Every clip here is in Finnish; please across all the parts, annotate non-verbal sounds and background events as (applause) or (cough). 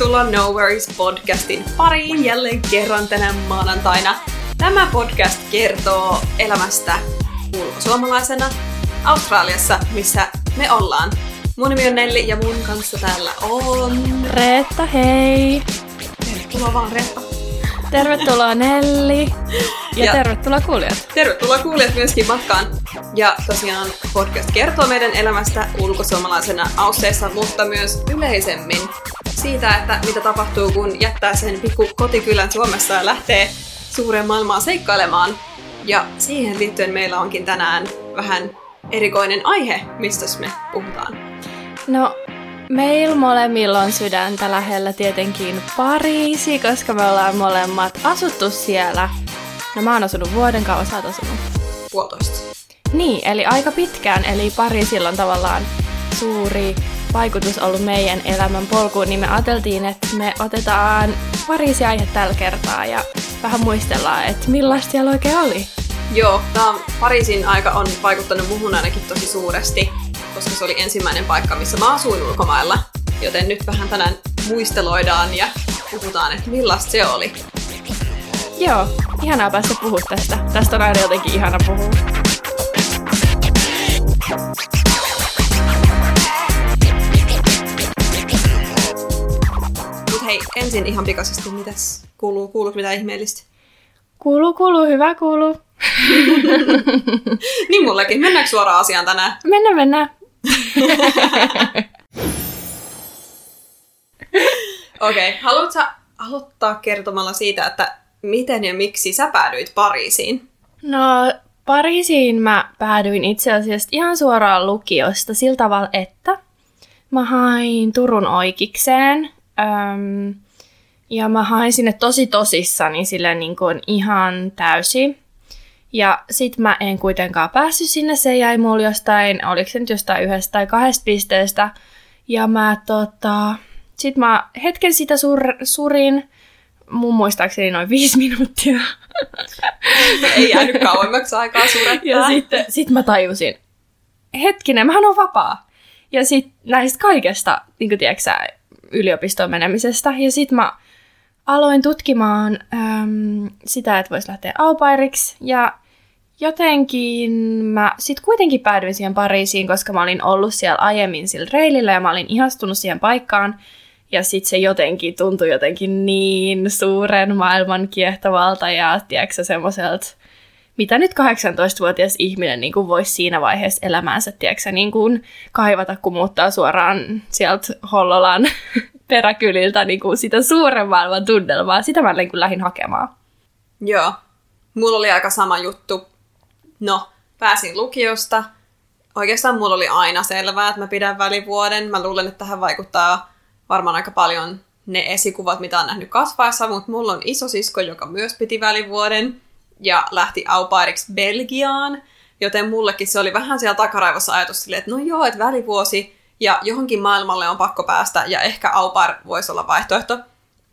Tervetuloa No Worries podcastin pariin jälleen kerran tänä maanantaina. Tämä podcast kertoo elämästä ulkosuomalaisena Australiassa, missä me ollaan. Mun nimi on Nelli ja mun kanssa täällä on... Reetta, hei! Tervetuloa vaan Reetta. Tervetuloa Nelli. Ja, ja tervetuloa kuulijat. Tervetuloa kuulijat myöskin matkaan. Ja tosiaan podcast kertoo meidän elämästä ulkosuomalaisena Ausseessa, mutta myös yleisemmin siitä, että mitä tapahtuu, kun jättää sen pikku kotikylän Suomessa ja lähtee suureen maailmaan seikkailemaan. Ja siihen liittyen meillä onkin tänään vähän erikoinen aihe, mistä me puhutaan. No, meillä molemmilla on sydäntä lähellä tietenkin Pariisi, koska me ollaan molemmat asuttu siellä. No mä oon asunut vuoden kauan, sä oot asunut. Puolitoista. Niin, eli aika pitkään, eli Pariisilla on tavallaan suuri vaikutus ollut meidän elämän polkuun, niin me ajateltiin, että me otetaan Pariisi aihe tällä kertaa ja vähän muistellaan, että millaista siellä oikein oli. Joo, tämä Pariisin aika on vaikuttanut muhun ainakin tosi suuresti, koska se oli ensimmäinen paikka, missä mä asuin ulkomailla. Joten nyt vähän tänään muisteloidaan ja puhutaan, että millaista se oli. Joo, ihanaa päästä puhua tästä. Tästä on aina jotenkin ihana puhua. Hei, ensin ihan pikaisesti, mitäs kuuluu? Kuuluuko mitä ihmeellistä? Kuuluu, kuuluu, hyvä kuuluu. (laughs) niin mullekin. Mennäänkö suoraan asiaan tänään? Mennään, mennään. (laughs) Okei, okay. haluatko aloittaa kertomalla siitä, että miten ja miksi sä päädyit Pariisiin? No, Pariisiin mä päädyin itse asiassa ihan suoraan lukiosta sillä tavalla, että mä hain Turun oikeikseen. Öm, ja mä hain sinne tosi tosissani sille niin kuin ihan täysin. Ja sit mä en kuitenkaan päässyt sinne, se jäi mulle jostain, oliko se nyt jostain yhdestä tai kahdesta pisteestä. Ja mä tota, sit mä hetken sitä sur, surin, mun muistaakseni noin viisi minuuttia. Ei jäänyt kauemmaksi aikaa surettaa. Ja sitten sit mä tajusin, hetkinen, mähän on vapaa. Ja sitten näistä kaikesta, niin kuin tiedätkö yliopistoon menemisestä. Ja sitten mä aloin tutkimaan äm, sitä, että voisi lähteä aupairiksi. Ja jotenkin mä sitten kuitenkin päädyin siihen Pariisiin, koska mä olin ollut siellä aiemmin sillä reilillä ja mä olin ihastunut siihen paikkaan. Ja sitten se jotenkin tuntui jotenkin niin suuren maailman kiehtovalta ja tiedätkö semmoiselta, mitä nyt 18-vuotias ihminen niin kuin voisi siinä vaiheessa elämäänsä, tiedätkö, niin kuin kaivata, kun muuttaa suoraan sieltä Hollolan (laughs) peräkyliltä niin kuin sitä suuren maailman tunnelmaa. Sitä mä niin kuin lähdin hakemaan. Joo. Mulla oli aika sama juttu. No, pääsin lukiosta. Oikeastaan mulla oli aina selvää, että mä pidän välivuoden. Mä luulen, että tähän vaikuttaa varmaan aika paljon ne esikuvat, mitä on nähnyt kasvaessa, mutta mulla on iso sisko, joka myös piti välivuoden ja lähti aupairiksi Belgiaan, joten mullekin se oli vähän siellä takaraivossa ajatus silleen, että no joo, että välivuosi ja johonkin maailmalle on pakko päästä ja ehkä aupair voisi olla vaihtoehto,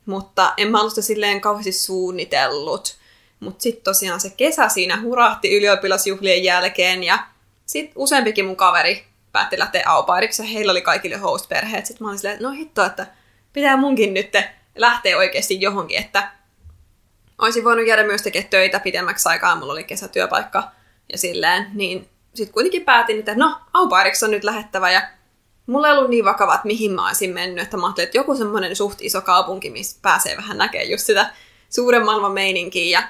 mutta en mä ollut sitä silleen kauheasti suunnitellut. Mutta sitten tosiaan se kesä siinä hurahti ylioppilasjuhlien jälkeen ja sitten useampikin mun kaveri päätti lähteä aupairiksi ja heillä oli kaikille host-perheet. Sitten mä olin silleen, että no hitto, että pitää munkin nyt lähteä oikeasti johonkin, että olisin voinut jäädä myös tekemään töitä pidemmäksi aikaa, mulla oli kesätyöpaikka ja silleen, niin sitten kuitenkin päätin, että no, aupairiksi on nyt lähettävä ja mulla ei ollut niin vakava, että mihin mä olisin mennyt, että mä ajattelin, että joku semmoinen suht iso kaupunki, missä pääsee vähän näkemään just sitä suuren maailman meininkiä ja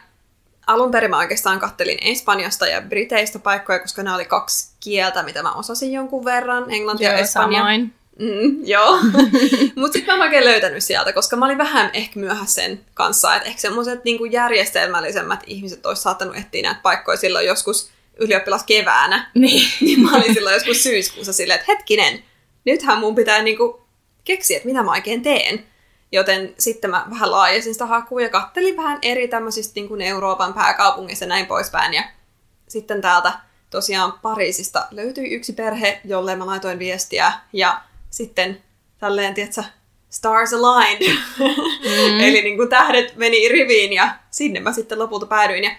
alun perin mä oikeastaan kattelin Espanjasta ja Briteistä paikkoja, koska nämä oli kaksi kieltä, mitä mä osasin jonkun verran, englanti ja espanja. Samoin. Mm, joo. (laughs) Mutta sitten mä en oikein löytänyt sieltä, koska mä olin vähän ehkä myöhässä sen kanssa, että ehkä semmoiset niinku järjestelmällisemmät ihmiset olisi saattanut etsiä näitä paikkoja silloin joskus ylioppilas keväänä. (laughs) Niin. niin mä olin silloin joskus syyskuussa silleen, että hetkinen, nythän mun pitää niinku keksiä, että mitä mä oikein teen. Joten sitten mä vähän laajasin sitä hakua ja kattelin vähän eri tämmöisistä niin kuin Euroopan pääkaupungista ja näin poispäin. Ja sitten täältä tosiaan Pariisista löytyi yksi perhe, jolle mä laitoin viestiä. Ja sitten tälleen, tietsä, stars aligned. Mm. (laughs) Eli niin kuin tähdet meni riviin ja sinne mä sitten lopulta päädyin. Ja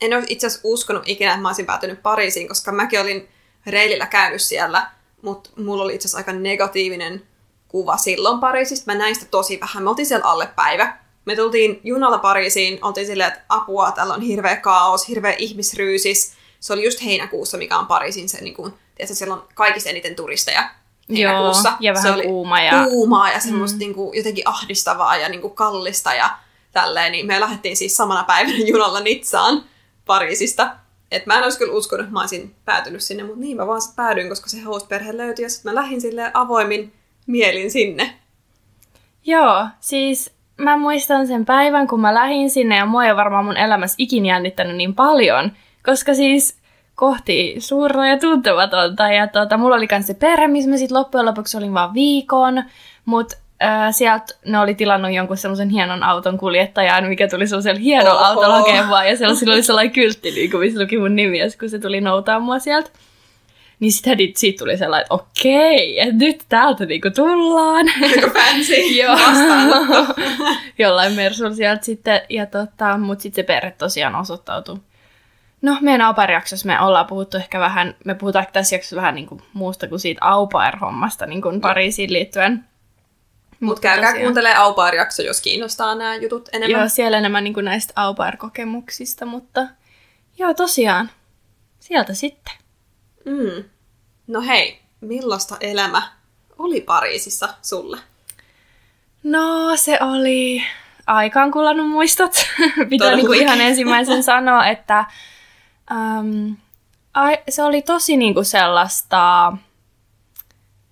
en olisi itse asiassa uskonut ikinä, että mä olisin päätynyt Pariisiin, koska mäkin olin reilillä käynyt siellä, mutta mulla oli itse asiassa aika negatiivinen kuva silloin Pariisista. Mä näin sitä tosi vähän. Me oltiin siellä alle päivä. Me tultiin junalla Pariisiin, oltiin silleen, että apua, täällä on hirveä kaos, hirveä ihmisryysis. Se oli just heinäkuussa, mikä on Pariisin se, niin kuin, tiedätkö, siellä on kaikista eniten turisteja heinäkuussa. Joo, ja vähän se oli kuuma ja- kuumaa ja semmoista mm. niin kuin, jotenkin ahdistavaa ja niin kuin kallista ja tälleen. Niin me lähdettiin siis samana päivänä (laughs) junalla Nitsaan Pariisista. Et mä en olisi kyllä uskonut, että mä olisin päätynyt sinne, mutta niin mä vaan sit päädyin, koska se host-perhe löytyi ja sitten mä lähdin sille avoimin mielin sinne. Joo, siis mä muistan sen päivän, kun mä lähdin sinne ja mua ei varmaan mun elämässä ikin jännittänyt niin paljon, koska siis kohti suurta ja tuntematonta. Ja tota, mulla oli myös se perhe, missä mä sitten loppujen lopuksi olin vaan viikon, mutta äh, sieltä ne oli tilannut jonkun semmoisen hienon auton kuljettajan, mikä tuli semmoisella hienolla Oho. autolla hakemaan, ja siellä sillä oli sellainen kyltti, niin kuin, missä luki mun nimi, ja kun se tuli noutaa mua sieltä. Niin sitten siitä tuli sellainen, että okei, että nyt täältä niinku tullaan. Aika fancy (laughs) Joo. (laughs) Jollain mersulla sieltä sitten, ja tota, mutta sitten se perhe tosiaan osoittautui. No, meidän au me ollaan puhuttu ehkä vähän, me puhutaan tässä jaksossa vähän niin kuin muusta kuin siitä au hommasta niin kuin Pariisiin liittyen. Mutta käykää tosiaan- kuuntelemaan Aupaar-jakso, jos kiinnostaa nämä jutut enemmän. Joo, siellä enemmän niin kuin näistä au kokemuksista mutta joo, tosiaan, sieltä sitten. Mm. No hei, millaista elämä oli Pariisissa sulle? No, se oli aikaan kulannut muistot. (laughs) Pitää niinku Todellakin. ihan ensimmäisen sanoa, että um, ai, se oli tosi niinku sellaista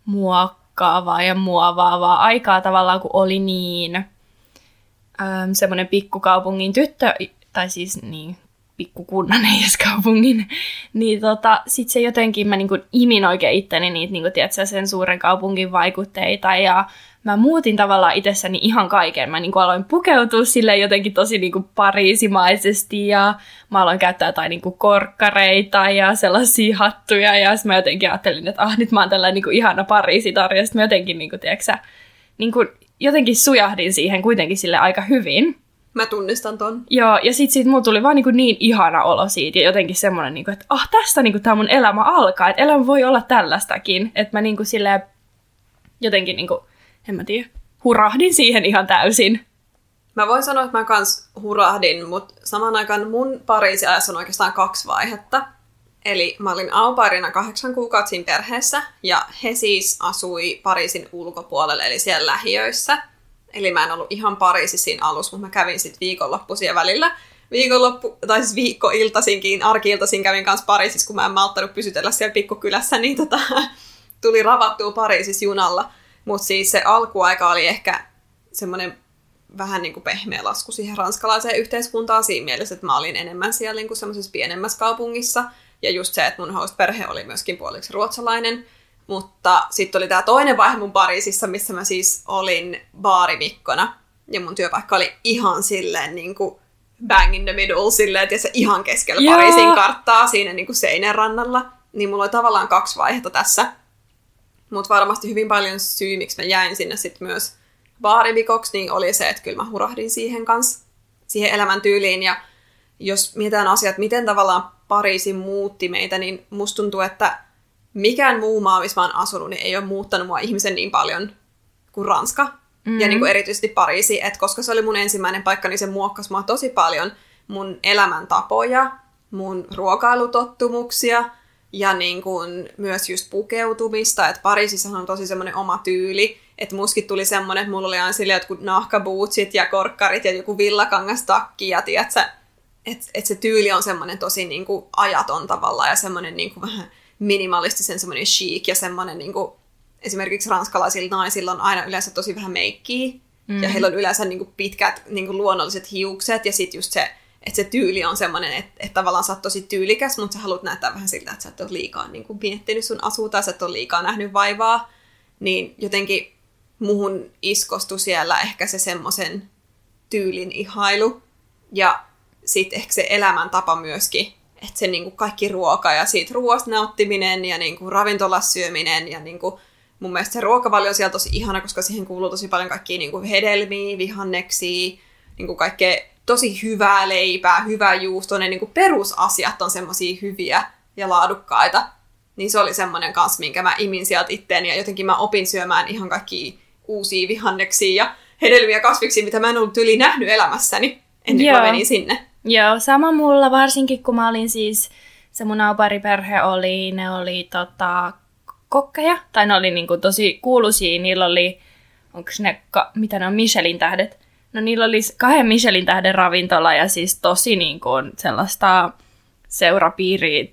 muokkaavaa ja muovaavaa aikaa tavallaan, kun oli niin um, semmoinen pikkukaupungin tyttö, tai siis niin pikkukunnan, (laughs) ei edes kaupungin, niin tota, sit se jotenkin, mä niinku imin oikein itteni niitä niinku, tiedätkö, sen suuren kaupungin vaikutteita, ja mä muutin tavallaan itsessäni ihan kaiken. Mä niinku aloin pukeutua sille jotenkin tosi niinku pariisimaisesti, ja mä aloin käyttää jotain niinku korkkareita ja sellaisia hattuja, ja sitten mä jotenkin ajattelin, että ah, nyt mä oon tällainen niinku ihana Pariisitarja, ja sitten mä jotenkin, niinku, tiedätkö, niinku, jotenkin sujahdin siihen kuitenkin sille aika hyvin. Mä tunnistan ton. Joo, ja sit siitä mulla tuli vaan niin, niin ihana olo siitä, ja jotenkin semmoinen, niin kuin, että ah, tästä niin tämä mun elämä alkaa, että elämä voi olla tällaistakin, että mä niin kuin, silleen, jotenkin, niin kuin, en mä tiedä, hurahdin siihen ihan täysin. Mä voin sanoa, että mä kans hurahdin, mutta samaan aikaan mun Pariisin ajassa on oikeastaan kaksi vaihetta. Eli mä olin aupairina kahdeksan kuukautta perheessä, ja he siis asui Pariisin ulkopuolella, eli siellä lähiöissä. Eli mä en ollut ihan Pariisissa siinä alussa, mutta mä kävin sitten viikonloppuisia välillä. Viikonloppu, tai siis viikkoiltaisinkin, arkiiltaisin kävin kanssa Pariisissa, kun mä en malttanut pysytellä siellä pikkukylässä, niin tota, tuli ravattua Pariisissa junalla. Mutta siis se alkuaika oli ehkä semmoinen vähän niin kuin pehmeä lasku siihen ranskalaiseen yhteiskuntaan siinä mielessä, että mä olin enemmän siellä niin kuin semmoisessa pienemmässä kaupungissa. Ja just se, että mun host-perhe oli myöskin puoliksi ruotsalainen. Mutta sitten oli tämä toinen vaihe mun Pariisissa, missä mä siis olin baarivikkona. Ja mun työpaikka oli ihan silleen niin kuin bang in the middle, silleen, että se ihan keskellä Joo. Pariisin karttaa siinä niin kuin seinän rannalla. Niin mulla oli tavallaan kaksi vaihetta tässä. Mutta varmasti hyvin paljon syy, miksi mä jäin sinne sitten myös baarivikoksi, niin oli se, että kyllä mä hurahdin siihen kanssa, siihen elämäntyyliin. Ja jos mietitään asiat, miten tavallaan Pariisi muutti meitä, niin musta tuntuu, että mikään muu maa, missä mä oon asunut, niin ei ole muuttanut mua ihmisen niin paljon kuin Ranska. Mm-hmm. Ja niin kuin erityisesti Pariisi, että koska se oli mun ensimmäinen paikka, niin se muokkasi mua tosi paljon mun elämäntapoja, mun ruokailutottumuksia ja niin kuin myös just pukeutumista. Että Pariisissa on tosi semmoinen oma tyyli, että muskin tuli semmoinen, että mulla oli aina silleen jotkut nahkabootsit ja korkkarit ja joku villakangastakki ja tiedätkö, että et se tyyli on semmoinen tosi niin kuin ajaton tavalla ja semmoinen niin kuin vähän minimalistisen semmoinen chic ja semmoinen niin kuin, esimerkiksi ranskalaisilla naisilla on aina yleensä tosi vähän meikkiä mm. ja heillä on yleensä niin kuin pitkät niin kuin luonnolliset hiukset ja sitten just se, että se tyyli on semmoinen, että, että tavallaan sä oot tosi tyylikäs, mutta sä haluat näyttää vähän siltä, että sä et ole liikaa niin kuin miettinyt sun asua tai sä et ole liikaa nähnyt vaivaa, niin jotenkin muhun iskostui siellä ehkä se semmoisen tyylin ihailu. Ja sitten ehkä se elämäntapa myöskin, että se niinku kaikki ruoka ja siitä ruoasta nauttiminen ja niinku ravintolas syöminen ja niinku, mun mielestä se ruokavalio on siellä tosi ihana, koska siihen kuuluu tosi paljon kaikkia niinku hedelmiä, vihanneksia, niinku kaikkea tosi hyvää leipää, hyvää juustoa, ne niinku perusasiat on semmoisia hyviä ja laadukkaita. Niin se oli semmoinen kanssa, minkä mä imin sieltä itteeni ja jotenkin mä opin syömään ihan kaikki uusia vihanneksia ja hedelmiä kasviksi, mitä mä en ollut yli nähnyt elämässäni ennen kuin Joo. menin sinne. Joo, sama mulla varsinkin, kun mä olin siis, se mun aupariperhe oli, ne oli tota, kokkeja, tai ne oli niinku tosi kuuluisia, niillä oli, onko ne, ka, mitä ne on, Michelin tähdet? No niillä oli kahden Michelin tähden ravintola ja siis tosi niinku sellaista seurapiiriä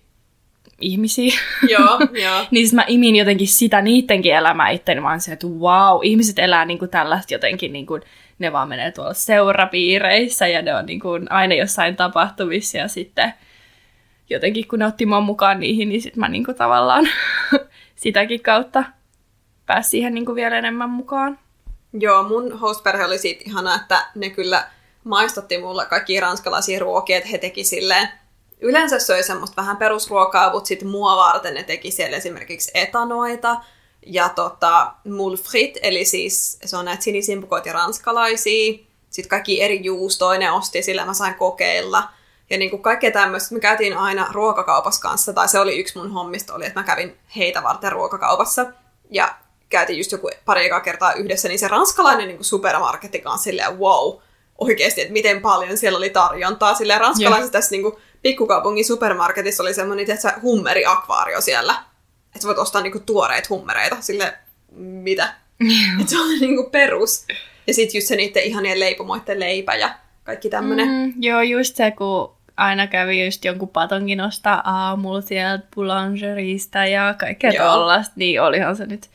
ihmisiä. Joo, (laughs) joo. niin sit mä imin jotenkin sitä niittenkin elämää itseäni. Mä oon se, että wow, ihmiset elää niinku tällaista jotenkin, niinku, ne vaan menee tuolla seurapiireissä ja ne on niinku aina jossain tapahtumissa ja sitten jotenkin kun ne otti mua mukaan niihin, niin sit mä niinku tavallaan (laughs) sitäkin kautta pääsin siihen niinku vielä enemmän mukaan. Joo, mun hostperhe oli siitä ihana, että ne kyllä maistotti mulle kaikki ranskalaisia ruokia, että he teki silleen, yleensä söi semmoista vähän perusruokaa, mutta sitten mua varten ne teki siellä esimerkiksi etanoita ja tota, mulfrit, eli siis se on näitä sinisimpukoita ja ranskalaisia, sitten kaikki eri juustoja ne osti, sillä mä sain kokeilla. Ja niin kuin kaikkea tämmöistä, me käytiin aina ruokakaupassa kanssa, tai se oli yksi mun hommista, oli, että mä kävin heitä varten ruokakaupassa. Ja käytiin just joku pari ekaa kertaa yhdessä, niin se ranskalainen niin supermarketti kanssa silleen wow, oikeasti, että miten paljon siellä oli tarjontaa. Silleen ranskalaisessa tässä niin kuin, pikkukaupungin supermarketissa oli semmoinen, että hummeriakvaario siellä. Että voit ostaa niin kuin, tuoreita hummereita. Sille mitä? että se oli niin kuin, perus. Ja sitten just se niiden ihanien leipomoiden leipä ja kaikki tämmönen. Mm. Joo, just se, kun aina kävi just jonkun patonkin ostaa aamulla sieltä boulangerista ja kaikkea Joo. tollasta, niin olihan se nyt.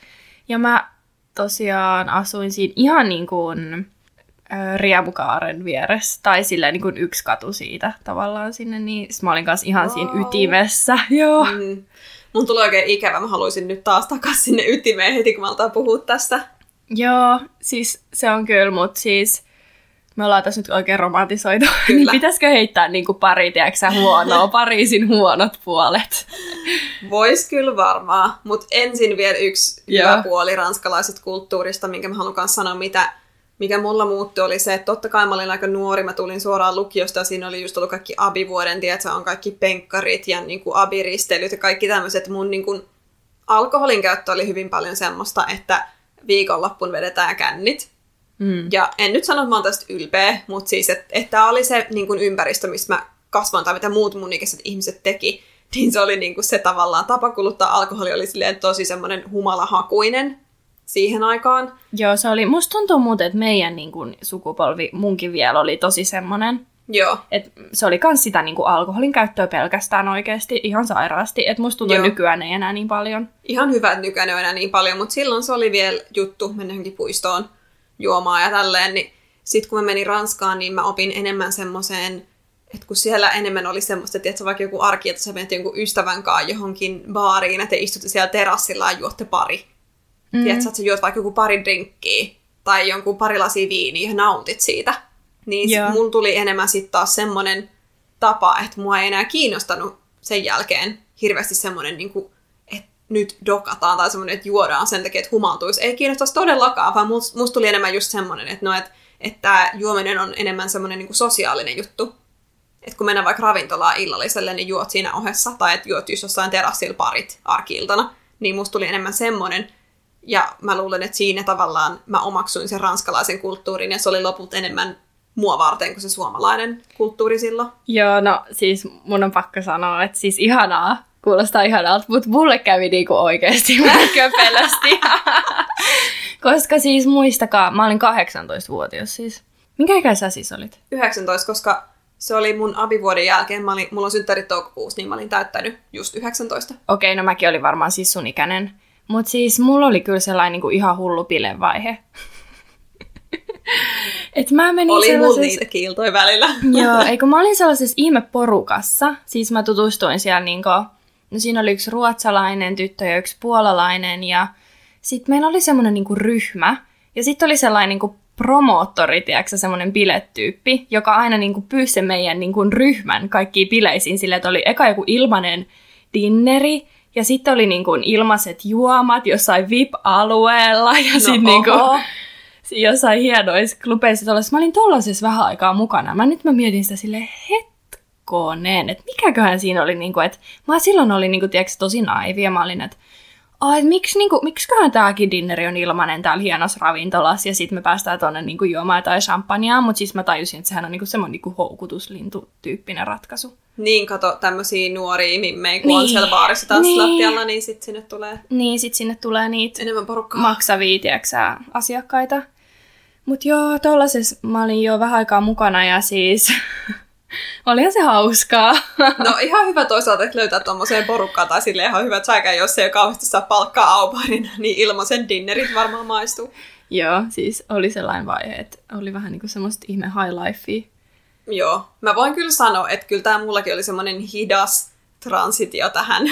Ja mä tosiaan asuin siinä ihan niin kuin Riemukaaren vieressä, tai silleen niin kuin yksi katu siitä tavallaan sinne, niin mä olin kanssa ihan siinä Wow. ytimessä, (laughs) joo. Mm. Mun tulee oikein ikävä, mä haluaisin nyt taas takaisin sinne ytimeen heti, kun mä puhua tästä. Joo, siis se on kyllä, mutta siis me ollaan tässä nyt oikein romantisoitu, Kyllä. niin pitäisikö heittää niin kuin pari, tiedätkö huonoa, (laughs) Pariisin huonot puolet? Vois kyllä varmaan, mutta ensin vielä yksi Joo. hyvä puoli ranskalaiset kulttuurista, minkä mä haluan sanoa, mitä, mikä mulla muuttui, oli se, että totta kai mä olin aika nuori, mä tulin suoraan lukiosta, ja siinä oli just ollut kaikki abivuoden, tiedätkö, on kaikki penkkarit ja niin kuin abiristelyt ja kaikki tämmöiset. Mun niin kuin, alkoholin käyttö oli hyvin paljon semmoista, että viikonloppuun vedetään kännit. Mm. Ja en nyt sano, että mä oon tästä ylpeä, mutta siis, että, että tämä oli se niin kuin ympäristö, missä mä kasvoin tai mitä muut mun ikäiset ihmiset teki, (laughs) niin se oli niin kuin se tavallaan tapa kuluttaa alkoholi oli silleen tosi semmoinen humalahakuinen siihen aikaan. Joo, se oli, musta tuntuu muuten, että meidän niin kuin, sukupolvi, munkin vielä oli tosi semmoinen, Joo, että se oli kans sitä niin kuin, alkoholin käyttöä pelkästään oikeasti ihan sairaasti, että musta tuntuu, Joo. nykyään ei enää niin paljon. ihan hyvä, että nykyään ei enää niin paljon, mutta silloin se oli vielä juttu mennä johonkin puistoon juomaan ja tälleen, niin sitten kun mä menin Ranskaan, niin mä opin enemmän semmoiseen, että kun siellä enemmän oli semmoista, että vaikka joku arki, että sä menet jonkun ystävän kanssa johonkin baariin, että te istutte siellä terassilla ja juotte pari. Mm. Tiedätkö, että sä juot vaikka joku pari drinkkiä tai jonkun pari lasia viiniä ja nautit siitä. Niin sit mun tuli enemmän sitten taas semmoinen tapa, että mua ei enää kiinnostanut sen jälkeen hirveästi semmoinen, niin kuin, nyt dokataan tai semmoinen, että juodaan sen takia, että humaltuisi. Ei kiinnostaisi todellakaan, vaan musta must tuli enemmän just semmoinen, että, no, että, että juominen on enemmän semmoinen niin sosiaalinen juttu. Että kun mennään vaikka ravintolaan illalliselle, niin juot siinä ohessa, tai että juot just jossain terassilla parit arkiiltana, niin musta tuli enemmän semmoinen. Ja mä luulen, että siinä tavallaan mä omaksuin sen ranskalaisen kulttuurin, ja se oli loput enemmän mua varten kuin se suomalainen kulttuuri silloin. Joo, no siis mun on pakko sanoa, että siis ihanaa, kuulostaa ihanalta, mutta mulle kävi niinku oikeasti vähän (laughs) köpelösti. Koska siis muistakaa, mä olin 18-vuotias siis. Minkä ikäinen sä siis olit? 19, koska se oli mun abivuoden jälkeen, mä olin, mulla on synttärit toukokuussa, niin mä olin täyttänyt just 19. Okei, no mäkin olin varmaan siis sun ikäinen. Mutta siis mulla oli kyllä sellainen niinku ihan hullu pilevaihe. (laughs) Et mä menin Oli mulla sellaisessa... niitä kiiltoja välillä. Joo, (laughs) eikö mä olin sellaisessa ihmeporukassa. Siis mä tutustuin siellä niinku... No siinä oli yksi ruotsalainen tyttö ja yksi puolalainen ja sitten meillä oli semmoinen niinku ryhmä. Ja sitten oli sellainen niinku promoottori, tiedätkö, semmoinen bilettyyppi, joka aina niinku pyysi sen meidän niinku ryhmän kaikkiin bileisiin silleen, että oli eka joku ilmainen dinneri, ja sitten oli niinku ilmaiset juomat jossain VIP-alueella, ja no, sitten niinku, jossain hienoissa klubeissa. Mä olin tollaisessa vähän aikaa mukana. Mä nyt mä mietin sitä sille hetkonen, että mikäköhän siinä oli, niinku, että mä silloin olin niinku, tiedätkö, tosi naivi ja mä olin, että et miksi, niinku, miksiköhän tämäkin dinneri on ilmanen täällä hienossa ravintolassa, ja sitten me päästään tuonne niinku, juomaan jotain champagnea, mutta siis mä tajusin, että sehän on niinku semmoinen niinku, houkutuslintu-tyyppinen ratkaisu. Niin, kato, tämmöisiä nuoria mimmejä, kun niin. on siellä baarissa tanssilattialla, niin, niin sitten sinne tulee Niin, sitten sinne tulee niitä enemmän porukkaa. maksavia, tiiäksä, asiakkaita. Mut joo, tollasessa mä olin jo vähän aikaa mukana ja siis (laughs) olihan se hauskaa. No ihan hyvä toisaalta, että löytää tuommoiseen porukkaan tai sille ihan hyvä säkä, jos ei kauheasti saa palkkaa auparina, niin ilmaisen dinnerit varmaan maistuu. joo, siis oli sellainen vaihe, että oli vähän niinku semmoista ihme high lifea. Joo, mä voin kyllä sanoa, että kyllä tämä mullakin oli semmoinen hidas transitio tähän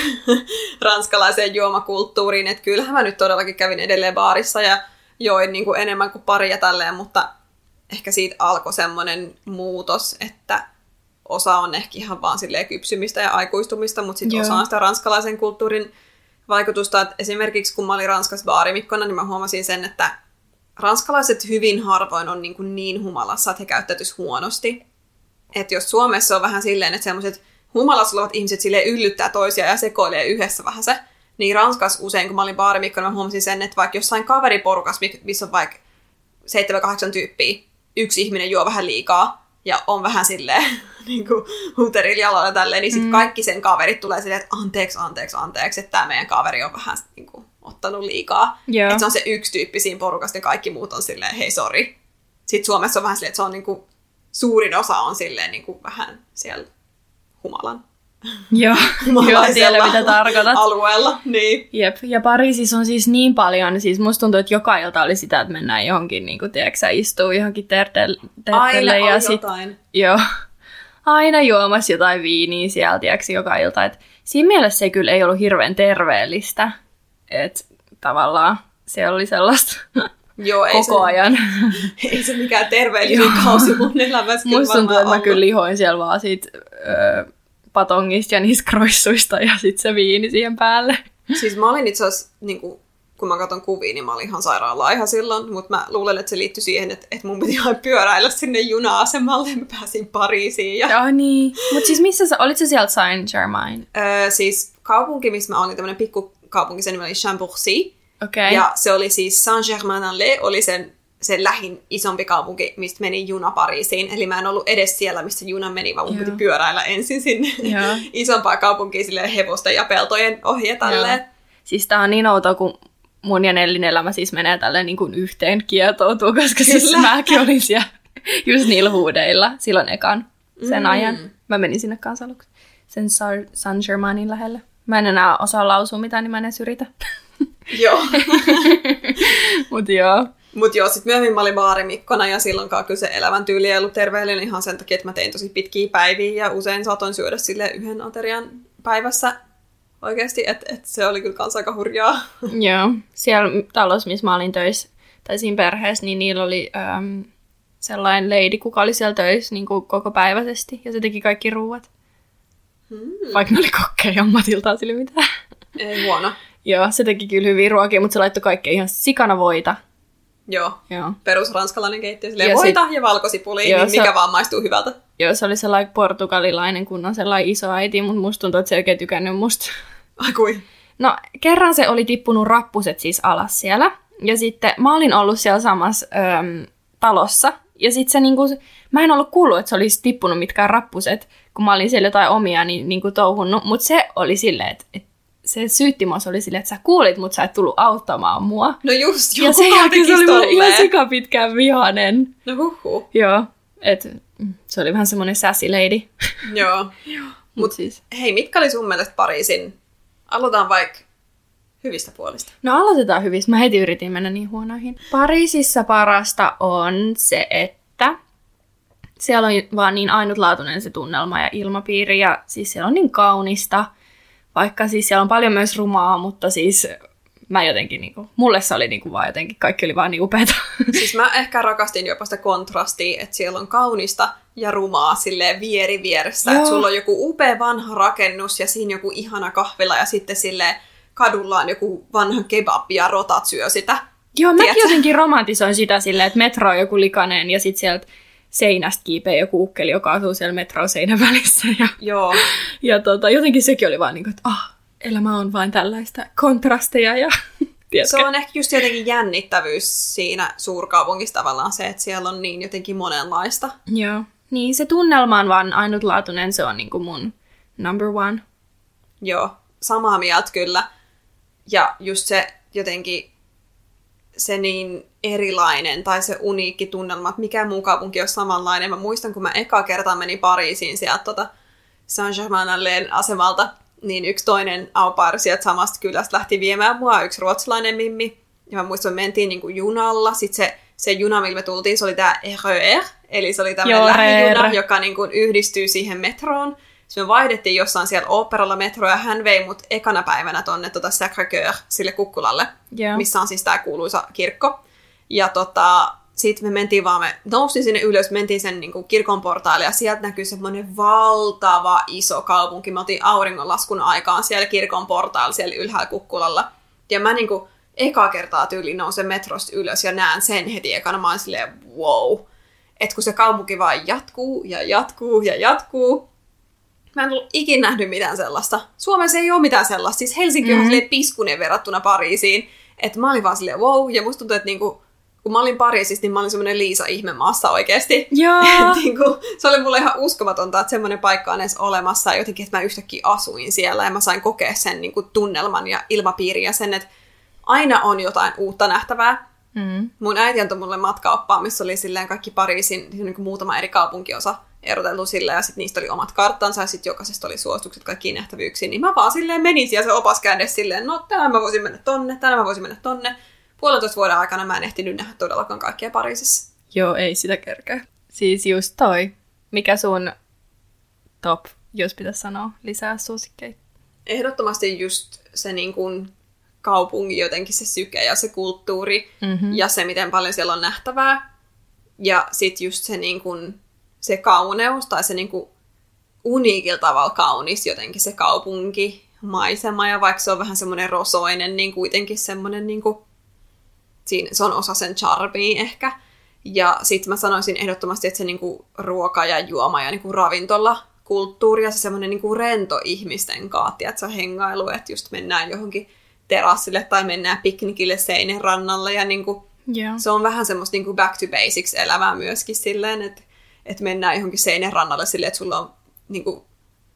(laughs) ranskalaiseen juomakulttuuriin, että kyllähän mä nyt todellakin kävin edelleen baarissa ja join niin kuin enemmän kuin pari ja tälleen, mutta ehkä siitä alkoi semmoinen muutos, että osa on ehkä ihan vaan silleen kypsymistä ja aikuistumista, mutta sitten osa on sitä ranskalaisen kulttuurin vaikutusta. Että esimerkiksi kun mä olin Ranskassa baarimikkona, niin mä huomasin sen, että ranskalaiset hyvin harvoin on niin, kuin niin humalassa, että he käyttäytyis huonosti. Että jos Suomessa on vähän silleen, että semmoiset humalassa olevat ihmiset sille yllyttää toisia ja sekoilee yhdessä vähän se, niin Ranskassa usein, kun mä olin baarimikkona, mä huomasin sen, että vaikka jossain kaveriporukassa, mi- missä on vaikka 7-8 tyyppiä, yksi ihminen juo vähän liikaa ja on vähän silleen (laughs) niin kuin huterilla jalalla ja tälleen, niin sitten mm. kaikki sen kaverit tulee silleen, että anteeksi, anteeksi, anteeksi, että tämä meidän kaveri on vähän niin kuin, ottanut liikaa. Joo. Että se on se yksi tyyppi siinä porukasta ja kaikki muut on silleen, hei sori. Sitten Suomessa on vähän silleen, että se on niin kuin, suurin osa on silleen niin kuin, vähän siellä humalan (laughs) Joo, joo tiedän mitä tarkoitat. alueella. Niin. Jep, ja Pariisissa on siis niin paljon, siis musta tuntuu, että joka ilta oli sitä, että mennään johonkin, niin kuin, tiedätkö, istuu johonkin tertelle, Aina tertelle on ja sit, jotain. joo, aina juomassa jotain viiniä siellä, tiedätkö, joka ilta. Et siinä mielessä se kyllä ei ollut hirveän terveellistä, että tavallaan se oli sellaista (laughs) Joo, ei koko se, ajan. (laughs) ei se mikään terveellinen kausi mun elämässä Musta tuntuu, että mä kyllä lihoin siellä vaan siitä ö, patongista ja niistä kroissuista ja sitten se viini siihen päälle. Siis mä olin itse asiassa, niin kuin, kun mä katson kuvia, niin mä olin ihan sairaala ihan silloin, mutta mä luulen, että se liittyi siihen, että, että mun piti ihan pyöräillä sinne juna-asemalle ja mä pääsin Pariisiin. Ja, Joo niin. Mutta siis missä sä, olit sä sieltä Saint-Germain? öö, siis kaupunki, missä mä olin, tämmöinen pikkukaupunki, sen nimi oli Chambourcy. Okay. Ja se oli siis Saint-Germain-en-Laye, oli sen, sen lähin isompi kaupunki, mistä meni juna Pariisiin. Eli mä en ollut edes siellä, missä juna meni, vaan mun Joo. piti pyöräillä ensin sinne Joo. (laughs) isompaan kaupunkiin silleen hevosten ja peltojen ohi ja tälleen. Joo. Siis tää on niin outoa, kun mun ja Nellin elämä siis menee tälleen niin kuin yhteen kietoutuu, koska siis mäkin olin siellä (laughs) just niillä huudeilla silloin ekan sen Mm. ajan. Mä menin sinne kanssa aluksi sen Sar- Saint-Germainin lähelle. Mä en enää osaa lausua mitään, niin mä en edes yritä. Joo. (laughs) Mut joo. Mutta joo, sitten myöhemmin mä olin baarimikkona ja silloinkaan kyllä se elämäntyyli ei ollut terveellinen ihan sen takia, että mä tein tosi pitkiä päiviä ja usein saatoin syödä sille yhden aterian päivässä oikeasti, että et se oli kyllä kans aika hurjaa. (laughs) Joo. Siellä talossa, missä mä olin töissä, tai siinä perheessä, niin niillä oli äm, sellainen lady, kuka oli siellä töissä niin kuin koko päiväisesti, ja se teki kaikki ruuat. Hmm. Vaikka ne oli kokkeja ammatiltaan sille mitään. Ei huono. (laughs) Joo, se teki kyllä hyviä ruokia, mutta se laittoi kaikkea ihan sikana voita. Joo. Joo. Perus ranskalainen keittiö, silleen Ja voita ja valkosipuli, Joo, niin se- mikä vaan maistuu hyvältä. Joo, se oli sellainen portugalilainen kunnon sellainen iso äiti, mutta musta tuntuu, että se ei oikein tykännyt musta. Ai kui. No, kerran se oli tippunut rappuset siis alas siellä. Ja sitten mä olin ollut siellä samassa öm, talossa. Ja sitten se niinku, mä en ollut kuullut, että se olisi tippunut mitkään rappuset, kun mä olin siellä jotain omia niin, niinku touhunnut. Mutta se oli silleen, että et se syytti mua, se oli silleen, että sä kuulit, mutta sä et tullut auttamaan mua. No just, ja joku sen jälkeen se oli mulle ihan sikapitkään vihanen. No huhhuh. Joo, et se oli vähän semmoinen sassy lady. (laughs) Joo. Mut siis. Hei, mitkä oli sun mielestä Pariisin? Aloitetaan vaikka hyvistä puolista. No aloitetaan hyvistä. Mä heti yritin mennä niin huonoihin. Pariisissa parasta on se, että siellä on vaan niin ainutlaatuinen se tunnelma ja ilmapiiri ja siis siellä on niin kaunista. Vaikka siis siellä on paljon myös rumaa, mutta siis mä jotenkin niinku, mulle se oli niinku vaan jotenkin, kaikki oli vaan niin upeeta. (laughs) Siis mä ehkä rakastin jopa sitä kontrastia, että siellä on kaunista ja rumaa silleen vieri vieressä. Että sulla on joku upea vanha rakennus ja siinä joku ihana kahvila ja sitten sille kadulla on joku vanha kebab ja rotat syö sitä. Joo, mäkin Tiedätkö? jotenkin romantisoin sitä silleen, että metro on joku likainen ja sitten sieltä seinästä kiipeä joku ukkeli, joka asuu siellä metron seinän välissä. Ja, Joo. (laughs) ja tota, jotenkin sekin oli vaan niin kuin, että ah, elämä on vain tällaista kontrasteja ja (laughs) tiedätkö? Se on ehkä just jotenkin jännittävyys siinä suurkaupungissa tavallaan se, että siellä on niin jotenkin monenlaista. Joo. Niin se tunnelma on vaan ainutlaatuinen, se on niinku mun number one. Joo, samaa mieltä kyllä. Ja just se jotenkin se niin erilainen tai se uniikki tunnelma, että mikä muu kaupunki on samanlainen. Mä muistan, kun mä eka kertaa menin Pariisiin sieltä tota Saint-Germain asemalta, niin yksi toinen au sieltä samasta kylästä lähti viemään mua, yksi ruotsalainen mimmi. Ja mä muistan, että me mentiin niin kuin junalla. Sitten se, se juna, millä me tultiin, se oli tämä RER, eli se oli tämmöinen lähijuna, joka niin kuin yhdistyy siihen metroon. Sitten me vaihdettiin jossain siellä operalla metroa ja hän vei mut ekana päivänä tonne tota Sacré-Cœur sille kukkulalle, yeah. missä on siis tämä kuuluisa kirkko. Ja tota, sitten me mentiin vaan, me noustiin sinne ylös, mentiin sen niin kuin kirkon portaille ja sieltä näkyy semmoinen valtava iso kaupunki. Me oltiin auringonlaskun aikaan siellä kirkon portailla, siellä ylhäällä kukkulalla. Ja mä niin kuin eka kertaa tyyliin nousen metrosta ylös ja näen sen heti ekana. Mä oon silleen, wow. Että kun se kaupunki vaan jatkuu ja jatkuu ja jatkuu. Mä en ollut ikinä nähnyt mitään sellaista. Suomessa ei ole mitään sellaista. Siis Helsinki mm-hmm. on mhm. piskunen verrattuna Pariisiin. Että mä olin vaan silleen, wow. Ja musta tuntuu, että niinku, kun mä olin Pariisissa, niin mä olin semmoinen Liisa ihmemaassa oikeasti. (laughs) Joo. niin kuin, se oli mulle ihan uskomatonta, että semmoinen paikka on edes olemassa. Ja jotenkin, että mä yhtäkkiä asuin siellä ja mä sain kokea sen niin kuin, tunnelman ja ilmapiirin ja sen, että aina on jotain uutta nähtävää. Mm. Mun äiti antoi mulle matkaoppaa, missä oli silleen kaikki Pariisin niin kuin muutama eri kaupunkiosa eroteltu sillä ja sitten niistä oli omat karttansa ja sitten jokaisesta oli suositukset kaikkiin nähtävyyksiin. Niin mä vaan silleen menin siellä se opas käänne silleen, no tänään mä voisin mennä tonne, tänään mä voisin mennä tonne puolentoista vuoden aikana mä en ehtinyt nähdä todellakaan kaikkea Pariisissa. Joo, ei sitä kerkeä. Siis just toi. Mikä sun top, jos pitäisi sanoa, lisää suosikkeita? Ehdottomasti just se niin kuin kaupunki, jotenkin se syke ja se kulttuuri mm-hmm. ja se, miten paljon siellä on nähtävää. Ja sitten just se, niin kuin, se kauneus tai se niin kuin uniikilla tavalla kaunis jotenkin se kaupunki, maisema ja vaikka se on vähän semmoinen rosoinen, niin kuitenkin semmoinen niin kuin siinä, se on osa sen charmia ehkä. Ja sitten mä sanoisin ehdottomasti, että se niinku ruoka ja juoma ja niinku ravintola kulttuuri ja se semmoinen niinku rento ihmisten kanssa, että se hengailu, että just mennään johonkin terassille tai mennään piknikille seinen rannalle ja niinku, yeah. se on vähän semmoista niinku back to basics elämää myöskin silleen, että, että mennään johonkin seinen rannalle silleen, että sulla on niinku